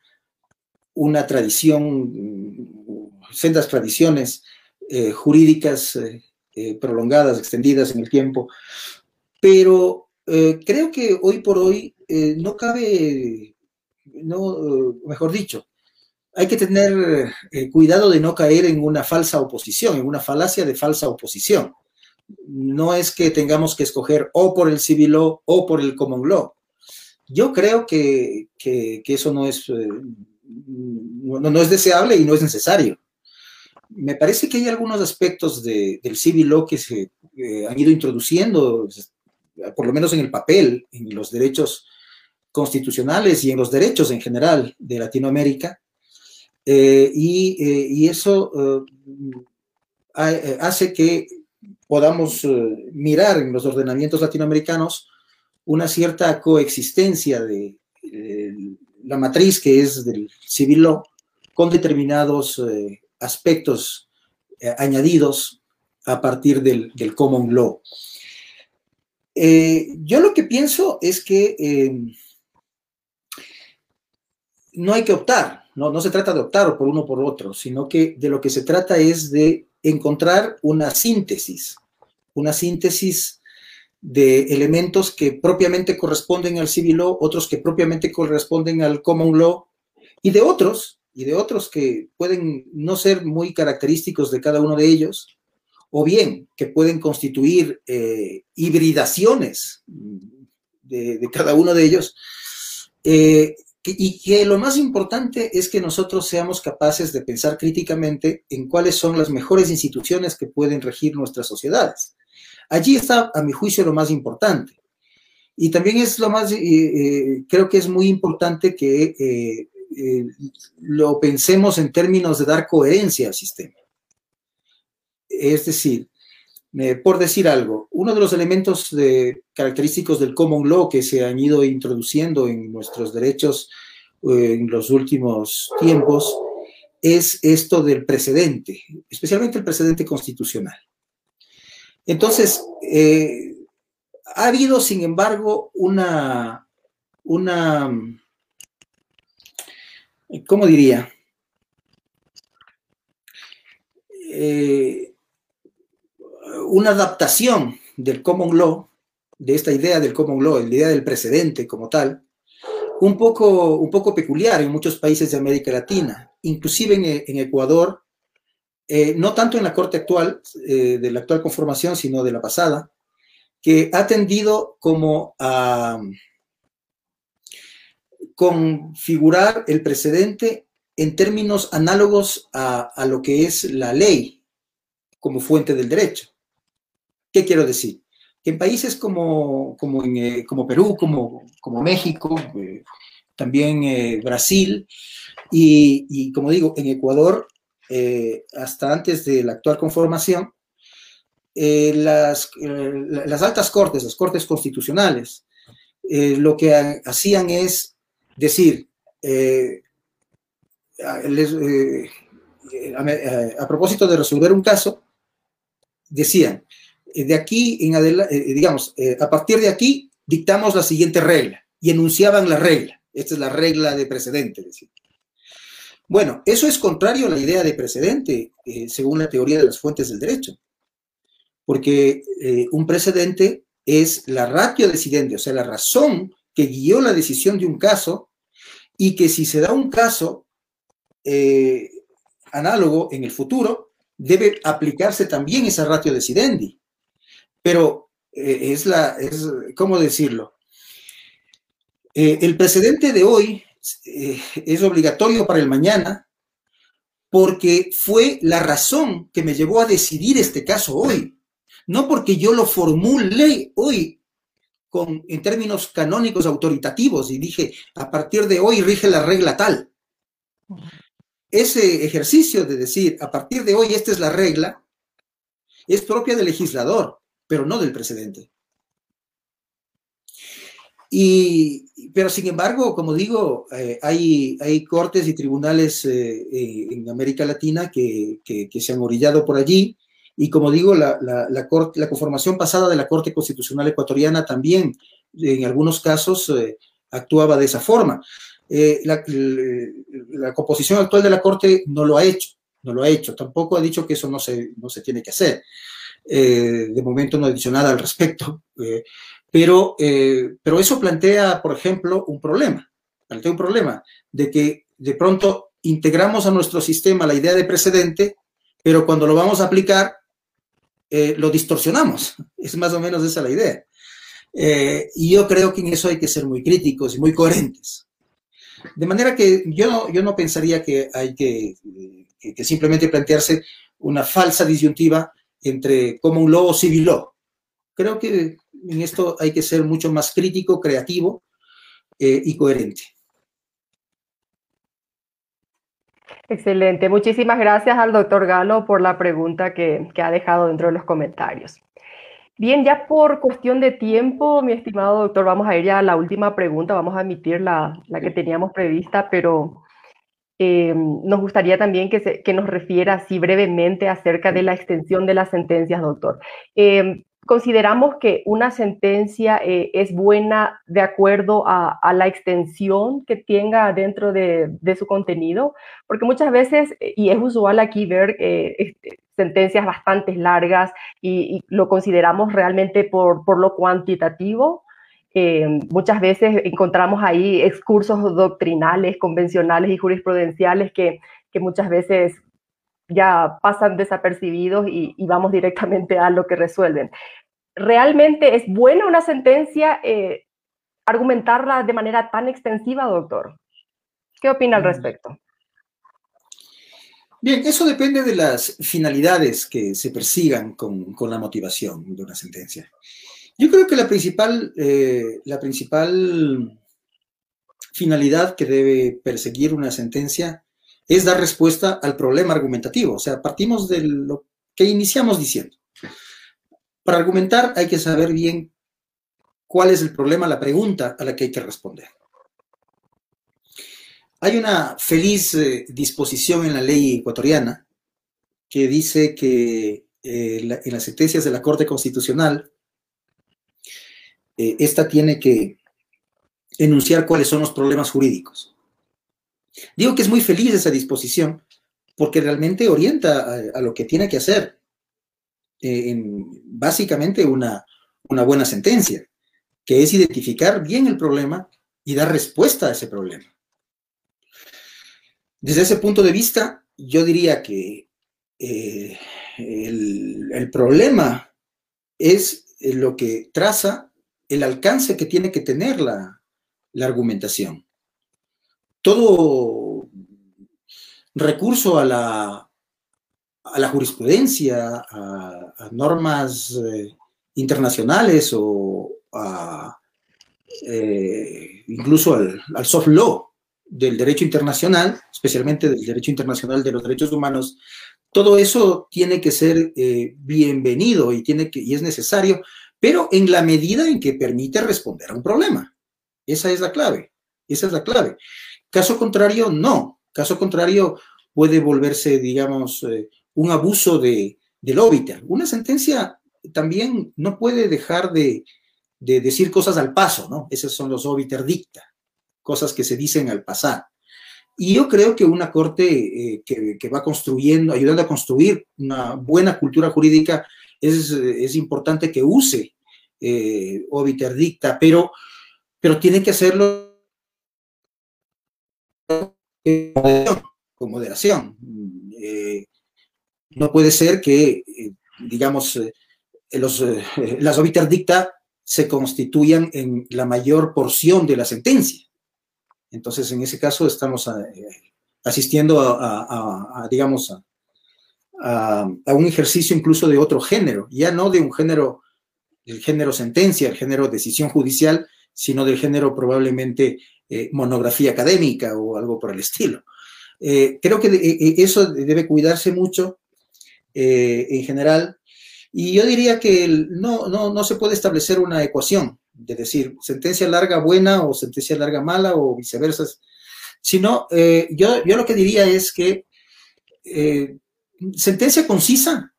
una tradición, sendas tradiciones jurídicas prolongadas, extendidas en el tiempo, pero eh, creo que hoy por hoy eh, no cabe, no, mejor dicho, hay que tener eh, cuidado de no caer en una falsa oposición, en una falacia de falsa oposición. No es que tengamos que escoger o por el civil law o por el common law. Yo creo que, que, eso no es, no, no, es deseable y no es necesario. Me parece que hay algunos aspectos de, del civil law que se han ido introduciendo, por lo menos en el papel, en los derechos constitucionales y en los derechos en general de Latinoamérica. Eh, y, eh, eso eh, hace que podamos mirar en los ordenamientos latinoamericanos una cierta coexistencia de la matriz que es del civil law con determinados aspectos añadidos a partir del common law. Eh, yo lo que pienso es que eh, no hay que optar, ¿no? no se trata de optar por uno o por otro, sino que de lo que se trata es de encontrar una síntesis, una síntesis de elementos que propiamente corresponden al civil law, otros que propiamente corresponden al common law, y de otros, y de otros que pueden no ser muy característicos de cada uno de ellos, o bien que pueden constituir eh, hibridaciones de, cada uno de ellos, eh, y que lo más importante es que nosotros seamos capaces de pensar críticamente en cuáles son las mejores instituciones que pueden regir nuestras sociedades. Allí está, a mi juicio, lo más importante. Y también es lo más, eh, creo que es muy importante que lo pensemos en términos de dar coherencia al sistema. Es decir, por decir algo, uno de los elementos característicos del common law que se han ido introduciendo en nuestros derechos eh, en los últimos tiempos es esto del precedente, especialmente el precedente constitucional. Entonces, eh, ha habido, sin embargo, una, una, ¿cómo diría? Eh, una adaptación del common law, de esta idea del common law, la idea del precedente como tal, un poco, un poco peculiar en muchos países de América Latina, inclusive en, Ecuador, eh, no tanto en la corte actual, eh, de la actual conformación, sino de la pasada, que ha tendido como a configurar el precedente en términos análogos a, a lo que es la ley como fuente del derecho. ¿Qué quiero decir? Que en países como, como, eh, Perú, como, como México, eh, también eh, Brasil y, como digo, en Ecuador, hasta antes de la actual conformación, las, las, altas cortes, las cortes constitucionales, lo que hacían es decir, a, propósito de resolver un caso, decían, de aquí en adelante, digamos, a partir de aquí dictamos la siguiente regla y enunciaban la regla. Esta es la regla de precedente. Decir. Bueno, eso es contrario a la idea de precedente, eh, según la teoría de las fuentes del derecho, porque eh, un precedente es la ratio decidente, o sea, la razón que guió la decisión de un caso y que si se da un caso eh, análogo en el futuro, debe aplicarse también esa ratio decidendi. Pero es la, es, ¿cómo decirlo? el precedente de hoy eh, es obligatorio para el mañana porque fue la razón que me llevó a decidir este caso hoy, no porque yo lo formulé hoy con, en términos canónicos autoritativos y dije, a partir de hoy rige la regla tal. Ese ejercicio de decir, a partir de hoy esta es la regla, es propia del legislador, pero no del precedente. Y, pero sin embargo, como digo, eh, hay, hay cortes y tribunales eh, eh, en América Latina que, que, se han orillado por allí. Y como digo, la, la, corte, la conformación pasada de la Corte Constitucional Ecuatoriana también, en algunos casos, actuaba de esa forma. La, la, composición actual de la Corte no lo ha hecho, no lo ha hecho. Tampoco ha dicho que eso no se, no se tiene que hacer. De momento no ha dicho nada al respecto. [laughs] Pero, eh, pero eso plantea, por ejemplo, un problema. Plantea un problema de que de pronto integramos a nuestro sistema la idea de precedente, pero cuando lo vamos a aplicar, eh, lo distorsionamos. [laughs] Es más o menos esa la idea. Eh, y yo creo que en eso hay que ser muy críticos y muy coherentes. De manera que yo no, yo no pensaría que hay que, que, simplemente plantearse una falsa disyuntiva entre un law o civil law. Creo que en esto hay que ser mucho más crítico, creativo eh, y coherente. Excelente. Muchísimas gracias al doctor Galo por la pregunta que, ha dejado dentro de los comentarios. Bien, ya por cuestión de tiempo, mi estimado doctor, vamos a ir ya a la última pregunta. Vamos a emitir la, que teníamos prevista, pero eh, nos gustaría también que, que, nos refiera así brevemente acerca de la extensión de las sentencias, doctor. Eh, consideramos que una sentencia eh, es buena de acuerdo a, la extensión que tenga dentro de, su contenido, porque muchas veces, eh, y es usual aquí ver eh, este, sentencias bastante largas y, lo consideramos realmente por, lo cuantitativo. Muchas veces encontramos ahí excursos doctrinales, convencionales y jurisprudenciales que, muchas veces ya pasan desapercibidos y, vamos directamente a lo que resuelven. ¿Realmente es buena una sentencia eh, argumentarla de manera tan extensiva, doctor? ¿Qué opina al mm. respecto? Bien, eso depende de las finalidades que se persigan con, la motivación de una sentencia. Yo creo que la principal, eh, la principal finalidad que debe perseguir una sentencia es dar respuesta al problema argumentativo. O sea, partimos de lo que iniciamos diciendo. Para argumentar hay que saber bien cuál es el problema, la pregunta a la que hay que responder. Hay una feliz eh, disposición en la ley ecuatoriana que dice que eh, en las sentencias de la Corte Constitucional, eh, esta tiene que enunciar cuáles son los problemas jurídicos. Digo que es muy feliz esa disposición porque realmente orienta a, lo que tiene que hacer eh, en básicamente una, una buena sentencia, que es identificar bien el problema y dar respuesta a ese problema. Desde ese punto de vista, yo diría que eh, el, problema es lo que traza el alcance que tiene que tener la argumentación. Todo recurso a la, a la jurisprudencia, a, normas eh, internacionales o eh, incluso al, soft law del derecho internacional, especialmente del derecho internacional de los derechos humanos, todo eso tiene que ser eh, bienvenido y, tiene y es necesario, pero en la medida en que permite responder a un problema. Esa es la clave. Esa es la clave. Caso contrario, no. Caso contrario, puede volverse, digamos, eh, un abuso de, del óbiter. Una sentencia también no puede dejar de, decir cosas al paso, ¿no? Esos son los obiter dicta, cosas que se dicen al pasar. Y yo creo que una corte eh, que, va construyendo, ayudando a construir una buena cultura jurídica, es, importante que use eh, obiter dicta, pero, pero tiene que hacerlo con moderación. Eh, no puede ser que, eh, digamos, los, las obiter dicta se constituyan en la mayor porción de la sentencia. Entonces, en ese caso, estamos eh, asistiendo a, digamos, a, un ejercicio incluso de otro género, ya no de un género, el género sentencia, el género decisión judicial, sino del género probablemente eh, monografía académica o algo por el estilo. Eh, creo que eso debe cuidarse mucho en general. Y yo diría que no, no, no se puede establecer una ecuación de decir sentencia larga buena o sentencia larga mala o viceversa, sino eh, yo, yo lo que diría es que eh, sentencia concisa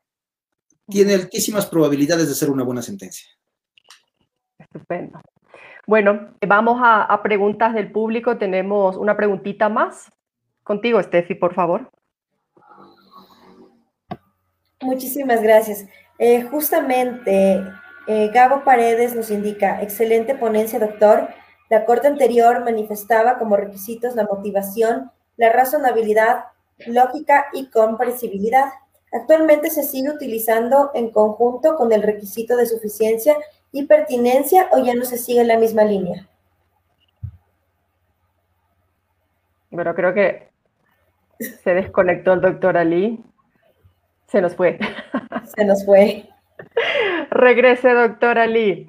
tiene altísimas probabilidades de ser una buena sentencia. Estupendo. Bueno, vamos a, a preguntas del público. Tenemos una preguntita más. Contigo, Steffi, por favor. Muchísimas gracias. Eh, justamente eh, Gabo Paredes nos indica, excelente ponencia, doctor. La Corte anterior manifestaba como requisitos la motivación, la razonabilidad, lógica y comprensibilidad. Actualmente se sigue utilizando en conjunto con el requisito de suficiencia y pertinencia o ya no se sigue en la misma línea. Bueno, creo que se desconectó el doctor Ali. Se nos fue. [laughs] Se nos fue. Regrese, doctora Lee.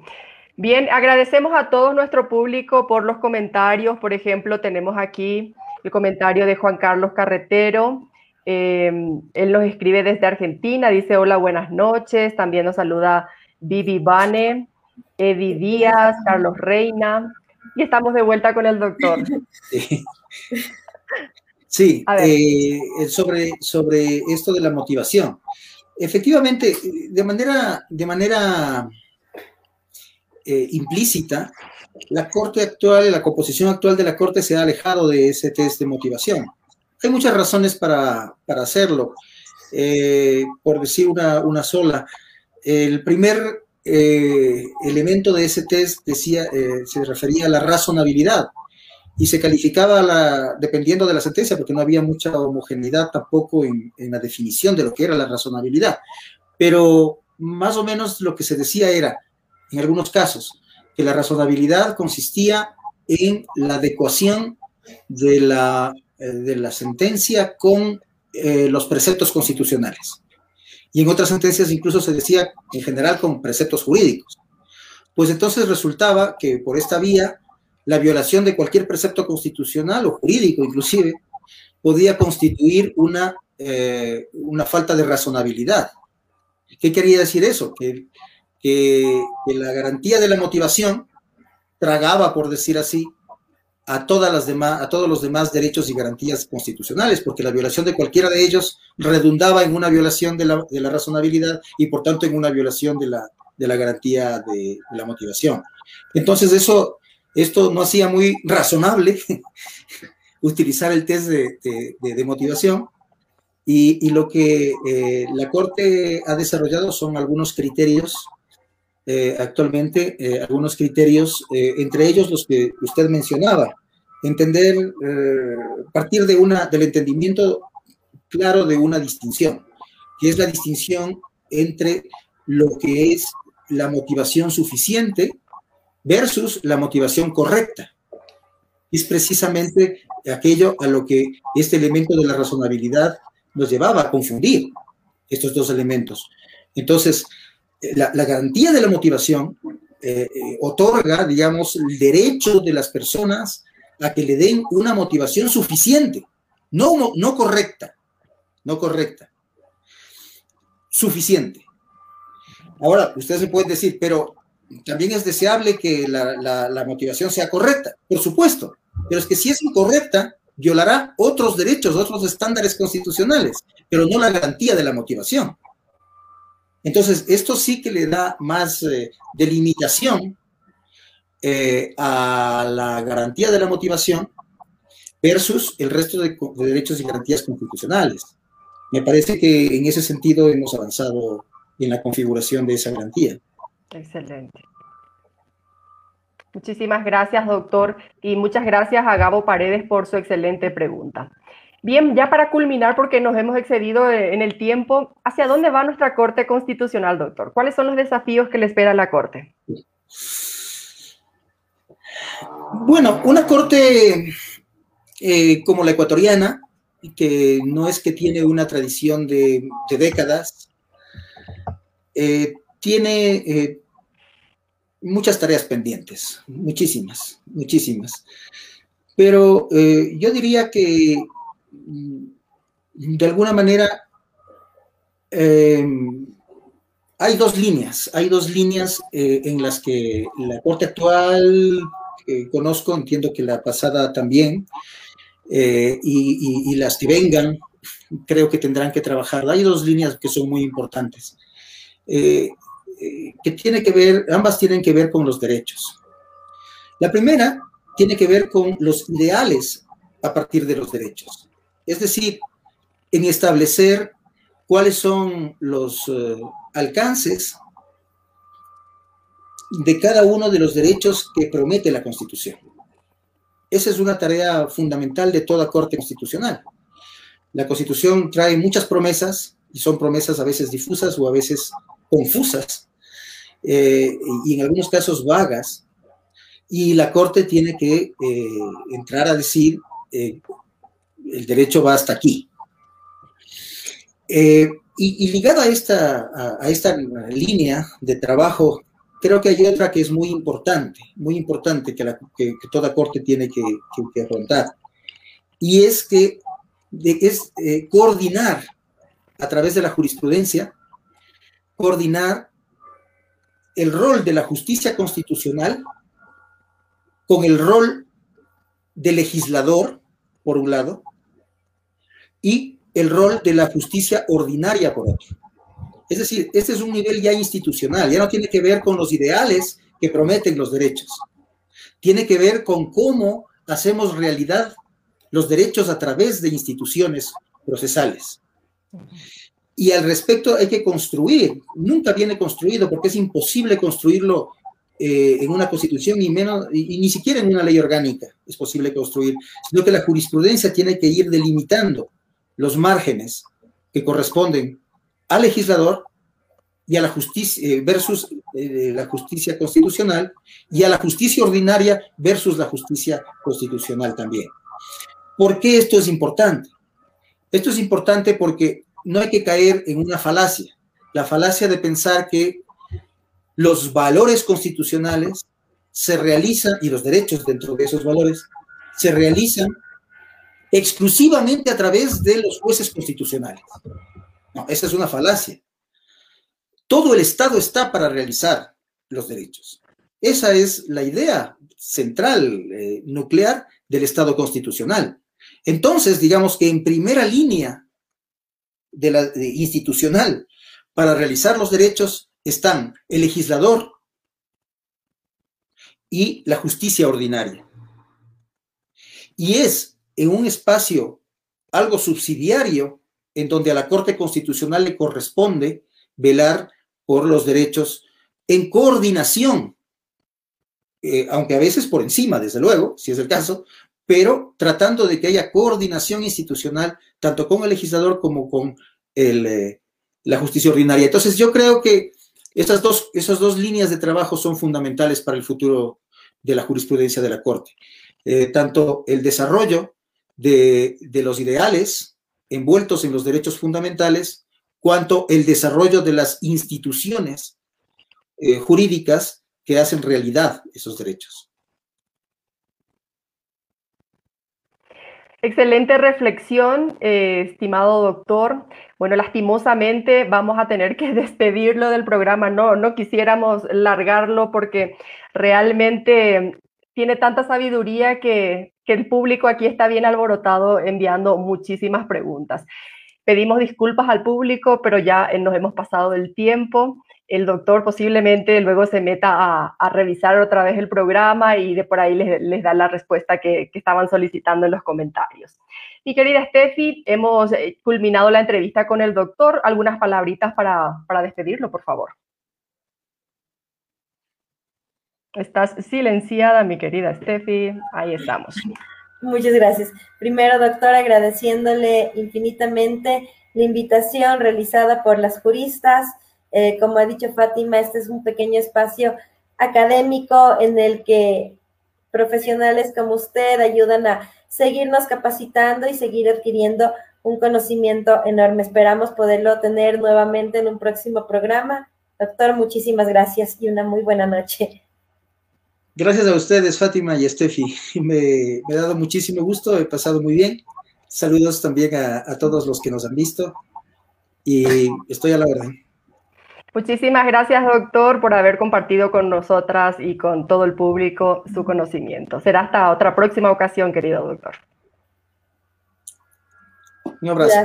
Bien, agradecemos a todo nuestro público por los comentarios. Por ejemplo, tenemos aquí el comentario de Juan Carlos Carretero. Eh, él nos escribe desde Argentina, dice hola, buenas noches. También nos saluda Vivi Bane, Eddie Díaz, Carlos Reina. Y estamos de vuelta con el doctor. Sí, eh, sobre, sobre esto de la motivación efectivamente, de manera, de manera eh, implícita, la Corte actual, la composición actual de la Corte se ha alejado de ese test de motivación. Hay muchas razones para, hacerlo. Eh, por decir una, sola, el primer eh, elemento de ese test decía, se refería a la razonabilidad y se calificaba dependiendo de la sentencia, porque no había mucha homogeneidad tampoco en, la definición de lo que era la razonabilidad. Pero más o menos lo que se decía era, en algunos casos, que la razonabilidad consistía en la adecuación de la, eh, de la sentencia con eh, los preceptos constitucionales. Y en otras sentencias incluso se decía en general con preceptos jurídicos. Pues entonces resultaba que por esta vía la violación de cualquier precepto constitucional o jurídico inclusive podía constituir una, eh, una falta de razonabilidad. ¿Qué quería decir eso? Que, que, la garantía de la motivación tragaba, por decir así, a, todas las demás, a todos los demás derechos y garantías constitucionales, porque la violación de cualquiera de ellos redundaba en una violación de la, de la razonabilidad y por tanto en una violación de la, de la garantía de, de la motivación. Entonces eso esto no hacía muy razonable [laughs] utilizar el test de, motivación y, lo que eh, la Corte ha desarrollado son algunos criterios eh, actualmente, eh, algunos criterios, entre ellos los que usted mencionaba, entender, partir de una, del entendimiento claro de una distinción, que es la distinción entre lo que es la motivación suficiente versus la motivación correcta. Es precisamente aquello a lo que este elemento de la razonabilidad nos llevaba a confundir estos dos elementos. Entonces, eh, la, garantía de la motivación eh, eh, otorga, digamos, el derecho de las personas a que le den una motivación suficiente, no, no correcta, no correcta, suficiente. Ahora, ustedes se pueden decir, pero también es deseable que la, motivación sea correcta, por supuesto, pero es que si es incorrecta, violará otros derechos, otros estándares constitucionales, pero no la garantía de la motivación. Entonces, esto sí que le da más eh, delimitación eh, a la garantía de la motivación versus el resto de, derechos y garantías constitucionales. Me parece que en ese sentido hemos avanzado en la configuración de esa garantía. Excelente. Muchísimas gracias, doctor, y muchas gracias a Gabo Paredes por su excelente pregunta. Bien, ya para culminar, porque nos hemos excedido en el tiempo, ¿hacia dónde va nuestra Corte Constitucional, doctor? ¿Cuáles son los desafíos que le espera a la Corte? Bueno, una Corte eh, como la ecuatoriana, que no es que tiene una tradición de, décadas, eh, tiene eh, muchas tareas pendientes, muchísimas, muchísimas. Pero yo diría que de alguna manera, eh, hay dos líneas, hay dos líneas eh, en las que la Corte actual conozco, entiendo que la pasada también, eh, y, las que vengan, creo que tendrán que trabajar. Hay dos líneas que son muy importantes, que tiene que ver, ambas tienen que ver con los derechos. La primera tiene que ver con los ideales a partir de los derechos. Es decir, en establecer cuáles son los eh, alcances de cada uno de los derechos que promete la Constitución. Esa es una tarea fundamental de toda Corte Constitucional. La Constitución trae muchas promesas, y son promesas a veces difusas o a veces confusas, eh, y en algunos casos vagas, y la Corte tiene que eh, entrar a decir el derecho va hasta aquí. Eh, y, ligado a esta, a, esta línea de trabajo, creo que hay otra que es muy importante, muy importante que, toda corte tiene que, afrontar. Y es que es eh, coordinar a través de la jurisprudencia, coordinar el rol de la justicia constitucional con el rol del legislador, por un lado, y el rol de la justicia ordinaria por otro. Es decir, este es un nivel ya institucional, ya no tiene que ver con los ideales que prometen los derechos, tiene que ver con cómo hacemos realidad los derechos a través de instituciones procesales. Y al respecto hay que construir, nunca viene construido porque es imposible construirlo eh, en una constitución y, menos, y ni siquiera en una ley orgánica es posible construir, sino que la jurisprudencia tiene que ir delimitando los márgenes que corresponden al legislador y a la justicia eh, versus eh, la justicia constitucional y a la justicia ordinaria versus la justicia constitucional también. ¿Por qué esto es importante? Esto es importante porque no hay que caer en una falacia, la falacia de pensar que los valores constitucionales se realizan y los derechos dentro de esos valores se realizan exclusivamente a través de los jueces constitucionales. No, esa es una falacia. Todo el Estado está para realizar los derechos. Esa es la idea central, eh, nuclear del Estado constitucional. Entonces, digamos que en primera línea de la, institucional para realizar los derechos están el legislador y la justicia ordinaria. Y es en un espacio algo subsidiario en donde a la Corte Constitucional le corresponde velar por los derechos en coordinación, eh, aunque a veces por encima, desde luego, si es el caso, pero tratando de que haya coordinación institucional tanto con el legislador como con eh, la justicia ordinaria. Entonces yo creo que esas dos, esas dos líneas de trabajo son fundamentales para el futuro de la jurisprudencia de la Corte. Eh, tanto el desarrollo de, los ideales envueltos en los derechos fundamentales, cuanto el desarrollo de las instituciones eh, jurídicas que hacen realidad esos derechos. Excelente reflexión, eh, estimado doctor. Bueno, lastimosamente vamos a tener que [laughs] despedirlo del programa. No, no quisiéramos largarlo porque realmente tiene tanta sabiduría que, el público aquí está bien alborotado enviando muchísimas preguntas. Pedimos disculpas al público, pero ya nos hemos pasado del tiempo el doctor posiblemente luego se meta a, revisar otra vez el programa y de por ahí les, da la respuesta que, estaban solicitando en los comentarios. Mi querida Steffi, hemos eh, culminado la entrevista con el doctor. Algunas palabritas para, para despedirlo, por favor. Estás silenciada, mi querida Steffi. Ahí estamos. Muchas gracias. Primero, doctor, agradeciéndole infinitamente la invitación realizada por las juristas eh, como ha dicho Fátima, este es un pequeño espacio académico en el que profesionales como usted ayudan a seguirnos capacitando y seguir adquiriendo un conocimiento enorme. Esperamos poderlo tener nuevamente en un próximo programa. Doctor, muchísimas gracias y una muy buena noche. Gracias a ustedes, Fátima y Steffi. [laughs] Me, ha dado muchísimo gusto, he pasado muy bien. Saludos también a, a todos los que nos han visto y estoy a la orden. Muchísimas gracias, doctor, por haber compartido con nosotras y con todo el público su conocimiento. Será hasta otra próxima ocasión, querido doctor. Un abrazo.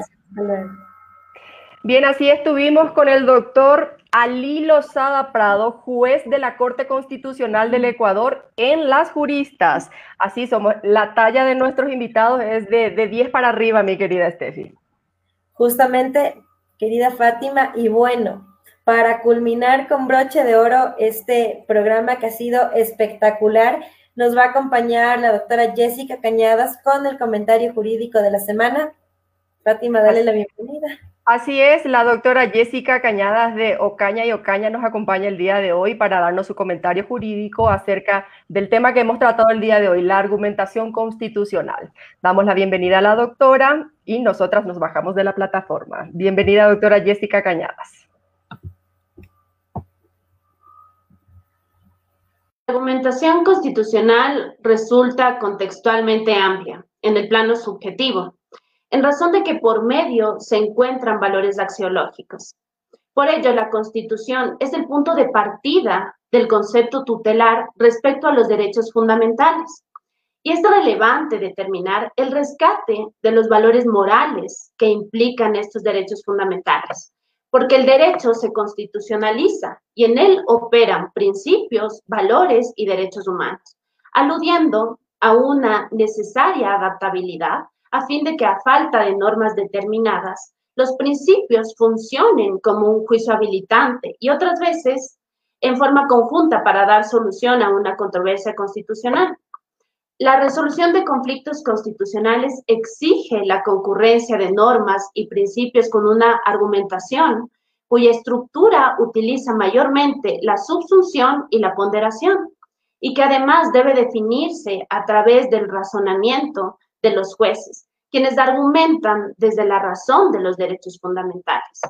Bien, así estuvimos con el doctor Ali Lozada Prado, juez de la Corte Constitucional del Ecuador en las juristas. Así somos. La talla de nuestros invitados es de, de 10 para arriba, mi querida Steffi. Justamente, querida Fátima, y bueno, para culminar con broche de oro este programa que ha sido espectacular. Nos va a acompañar la doctora Jessica Cañadas con el comentario jurídico de la semana. Fátima, dale la bienvenida. Así es, la doctora Jessica Cañadas de Ocaña y Ocaña nos acompaña el día de hoy para darnos su comentario jurídico acerca del tema que hemos tratado el día de hoy, la argumentación constitucional. Damos la bienvenida a la doctora y nosotras nos bajamos de la plataforma. Bienvenida, doctora Jessica Cañadas. La argumentación constitucional resulta contextualmente amplia en el plano subjetivo, en razón de que por medio se encuentran valores axiológicos. Por ello, la Constitución es el punto de partida del concepto tutelar respecto a los derechos fundamentales. Y es relevante determinar el rescate de los valores morales que implican estos derechos fundamentales, porque el derecho se constitucionaliza y en él operan principios, valores y derechos humanos, aludiendo a una necesaria adaptabilidad a fin de que a falta de normas determinadas, los principios funcionen como un juicio habilitante y otras veces en forma conjunta para dar solución a una controversia constitucional. La resolución de conflictos constitucionales exige la concurrencia de normas y principios con una argumentación cuya estructura utiliza mayormente la subsunción y la ponderación, y que además debe definirse a través del razonamiento de los jueces, quienes argumentan desde la razón de los derechos fundamentales.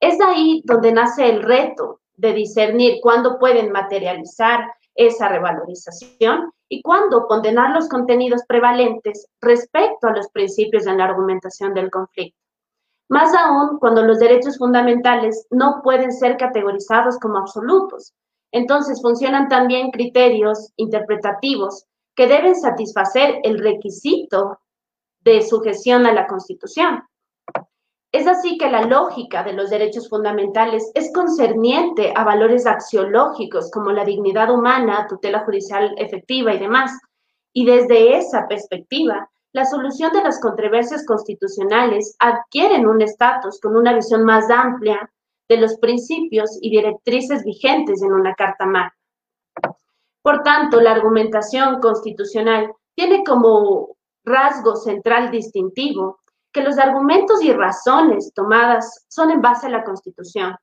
Es ahí donde nace el reto de discernir cuándo pueden materializar esa revalorización y cuándo condenar los contenidos prevalentes respecto a los principios en la argumentación del conflicto. Más aún cuando los derechos fundamentales no pueden ser categorizados como absolutos. Entonces funcionan también criterios interpretativos que deben satisfacer el requisito de sujeción a la Constitución. Es así que la lógica de los derechos fundamentales es concerniente a valores axiológicos como la dignidad humana, tutela judicial efectiva y demás. Y desde esa perspectiva, la solución de las controversias constitucionales adquieren un estatus con una visión más amplia de los principios y directrices vigentes en una Carta Magna. Por tanto, la argumentación constitucional tiene como rasgo central distintivo que los argumentos y razones tomadas son en base a la Constitución,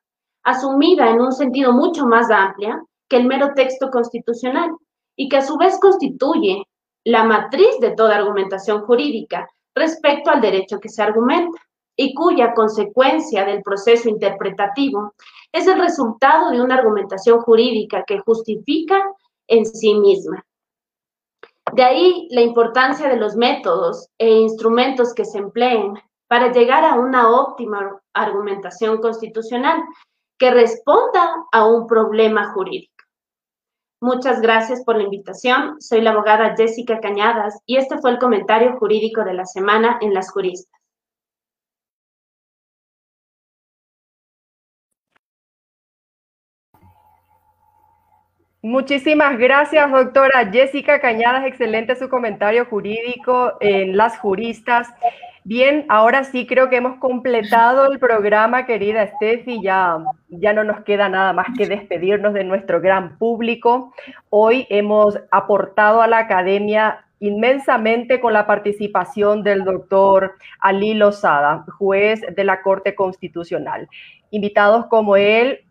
asumida en un sentido mucho más amplio que el mero texto constitucional, y que a su vez constituye la matriz de toda argumentación jurídica respecto al derecho que se argumenta, y cuya consecuencia del proceso interpretativo es el resultado de una argumentación jurídica que justifica en sí misma. De ahí la importancia de los métodos e instrumentos que se empleen para llegar a una óptima argumentación constitucional que responda a un problema jurídico. Muchas gracias por la invitación. Soy la abogada Jessica Cañadas y este fue el comentario jurídico de la semana en Las Juristas. Muchísimas gracias, doctora Jessica Cañadas. Excelente su comentario jurídico en Las Juristas. Bien, ahora sí creo que hemos completado el programa, querida Steffi. Ya, ya no nos queda nada más que despedirnos de nuestro gran público. Hoy hemos aportado a la academia inmensamente con la participación del doctor Ali Lozada, juez de la Corte Constitucional. Invitados como él,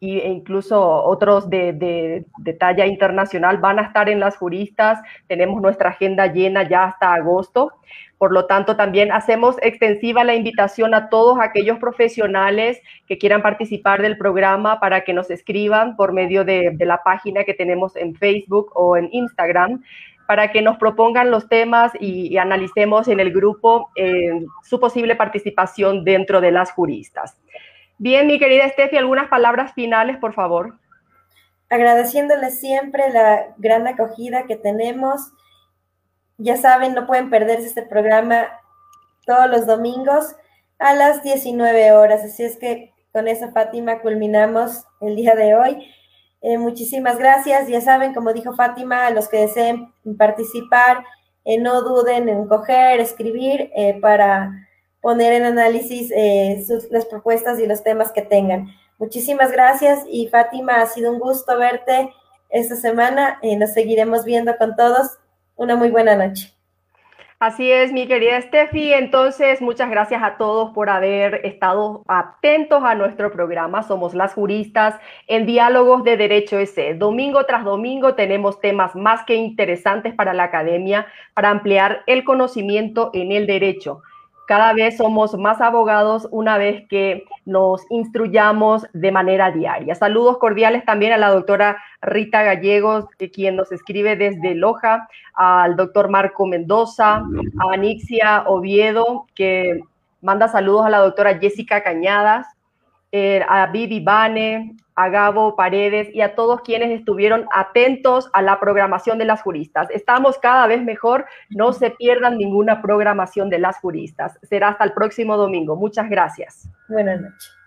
e incluso otros de, talla internacional van a estar en las juristas. Tenemos nuestra agenda llena ya hasta agosto. Por lo tanto, también hacemos extensiva la invitación a todos aquellos profesionales que quieran participar del programa para que nos escriban por medio de, la página que tenemos en Facebook o en Instagram para que nos propongan los temas y, y analicemos en el grupo eh, su posible participación dentro de las juristas. Bien, mi querida Steffi, algunas palabras finales, por favor. Agradeciéndoles siempre la gran acogida que tenemos. Ya saben, no pueden perderse este programa todos los domingos a las 19 horas. Así es que con eso, Fátima, culminamos el día de hoy. Eh, muchísimas gracias. Ya saben, como dijo Fátima, a los que deseen participar, eh, no duden en coger, escribir eh, para poner en análisis eh, las propuestas y los temas que tengan. Muchísimas gracias y Fátima, ha sido un gusto verte esta semana. y nos seguiremos viendo con todos. Una muy buena noche. Así es, mi querida Steffi. Entonces, muchas gracias a todos por haber estado atentos a nuestro programa. Somos las juristas en Diálogos de Derecho ese. Domingo tras domingo tenemos temas más que interesantes para la academia para ampliar el conocimiento en el derecho. Cada vez somos más abogados una vez que nos instruyamos de manera diaria. Saludos cordiales también a la doctora Rita Gallegos, quien nos escribe desde Loja, al doctor Marco Mendoza, a Anixia Oviedo, que manda saludos a la doctora Jessica Cañadas, eh, a Vivi Bane, a Gabo Paredes y a todos quienes estuvieron atentos a la programación de las juristas. Estamos cada vez mejor, no se pierdan ninguna programación de las juristas. Será hasta el próximo domingo. Muchas gracias. Buenas noches.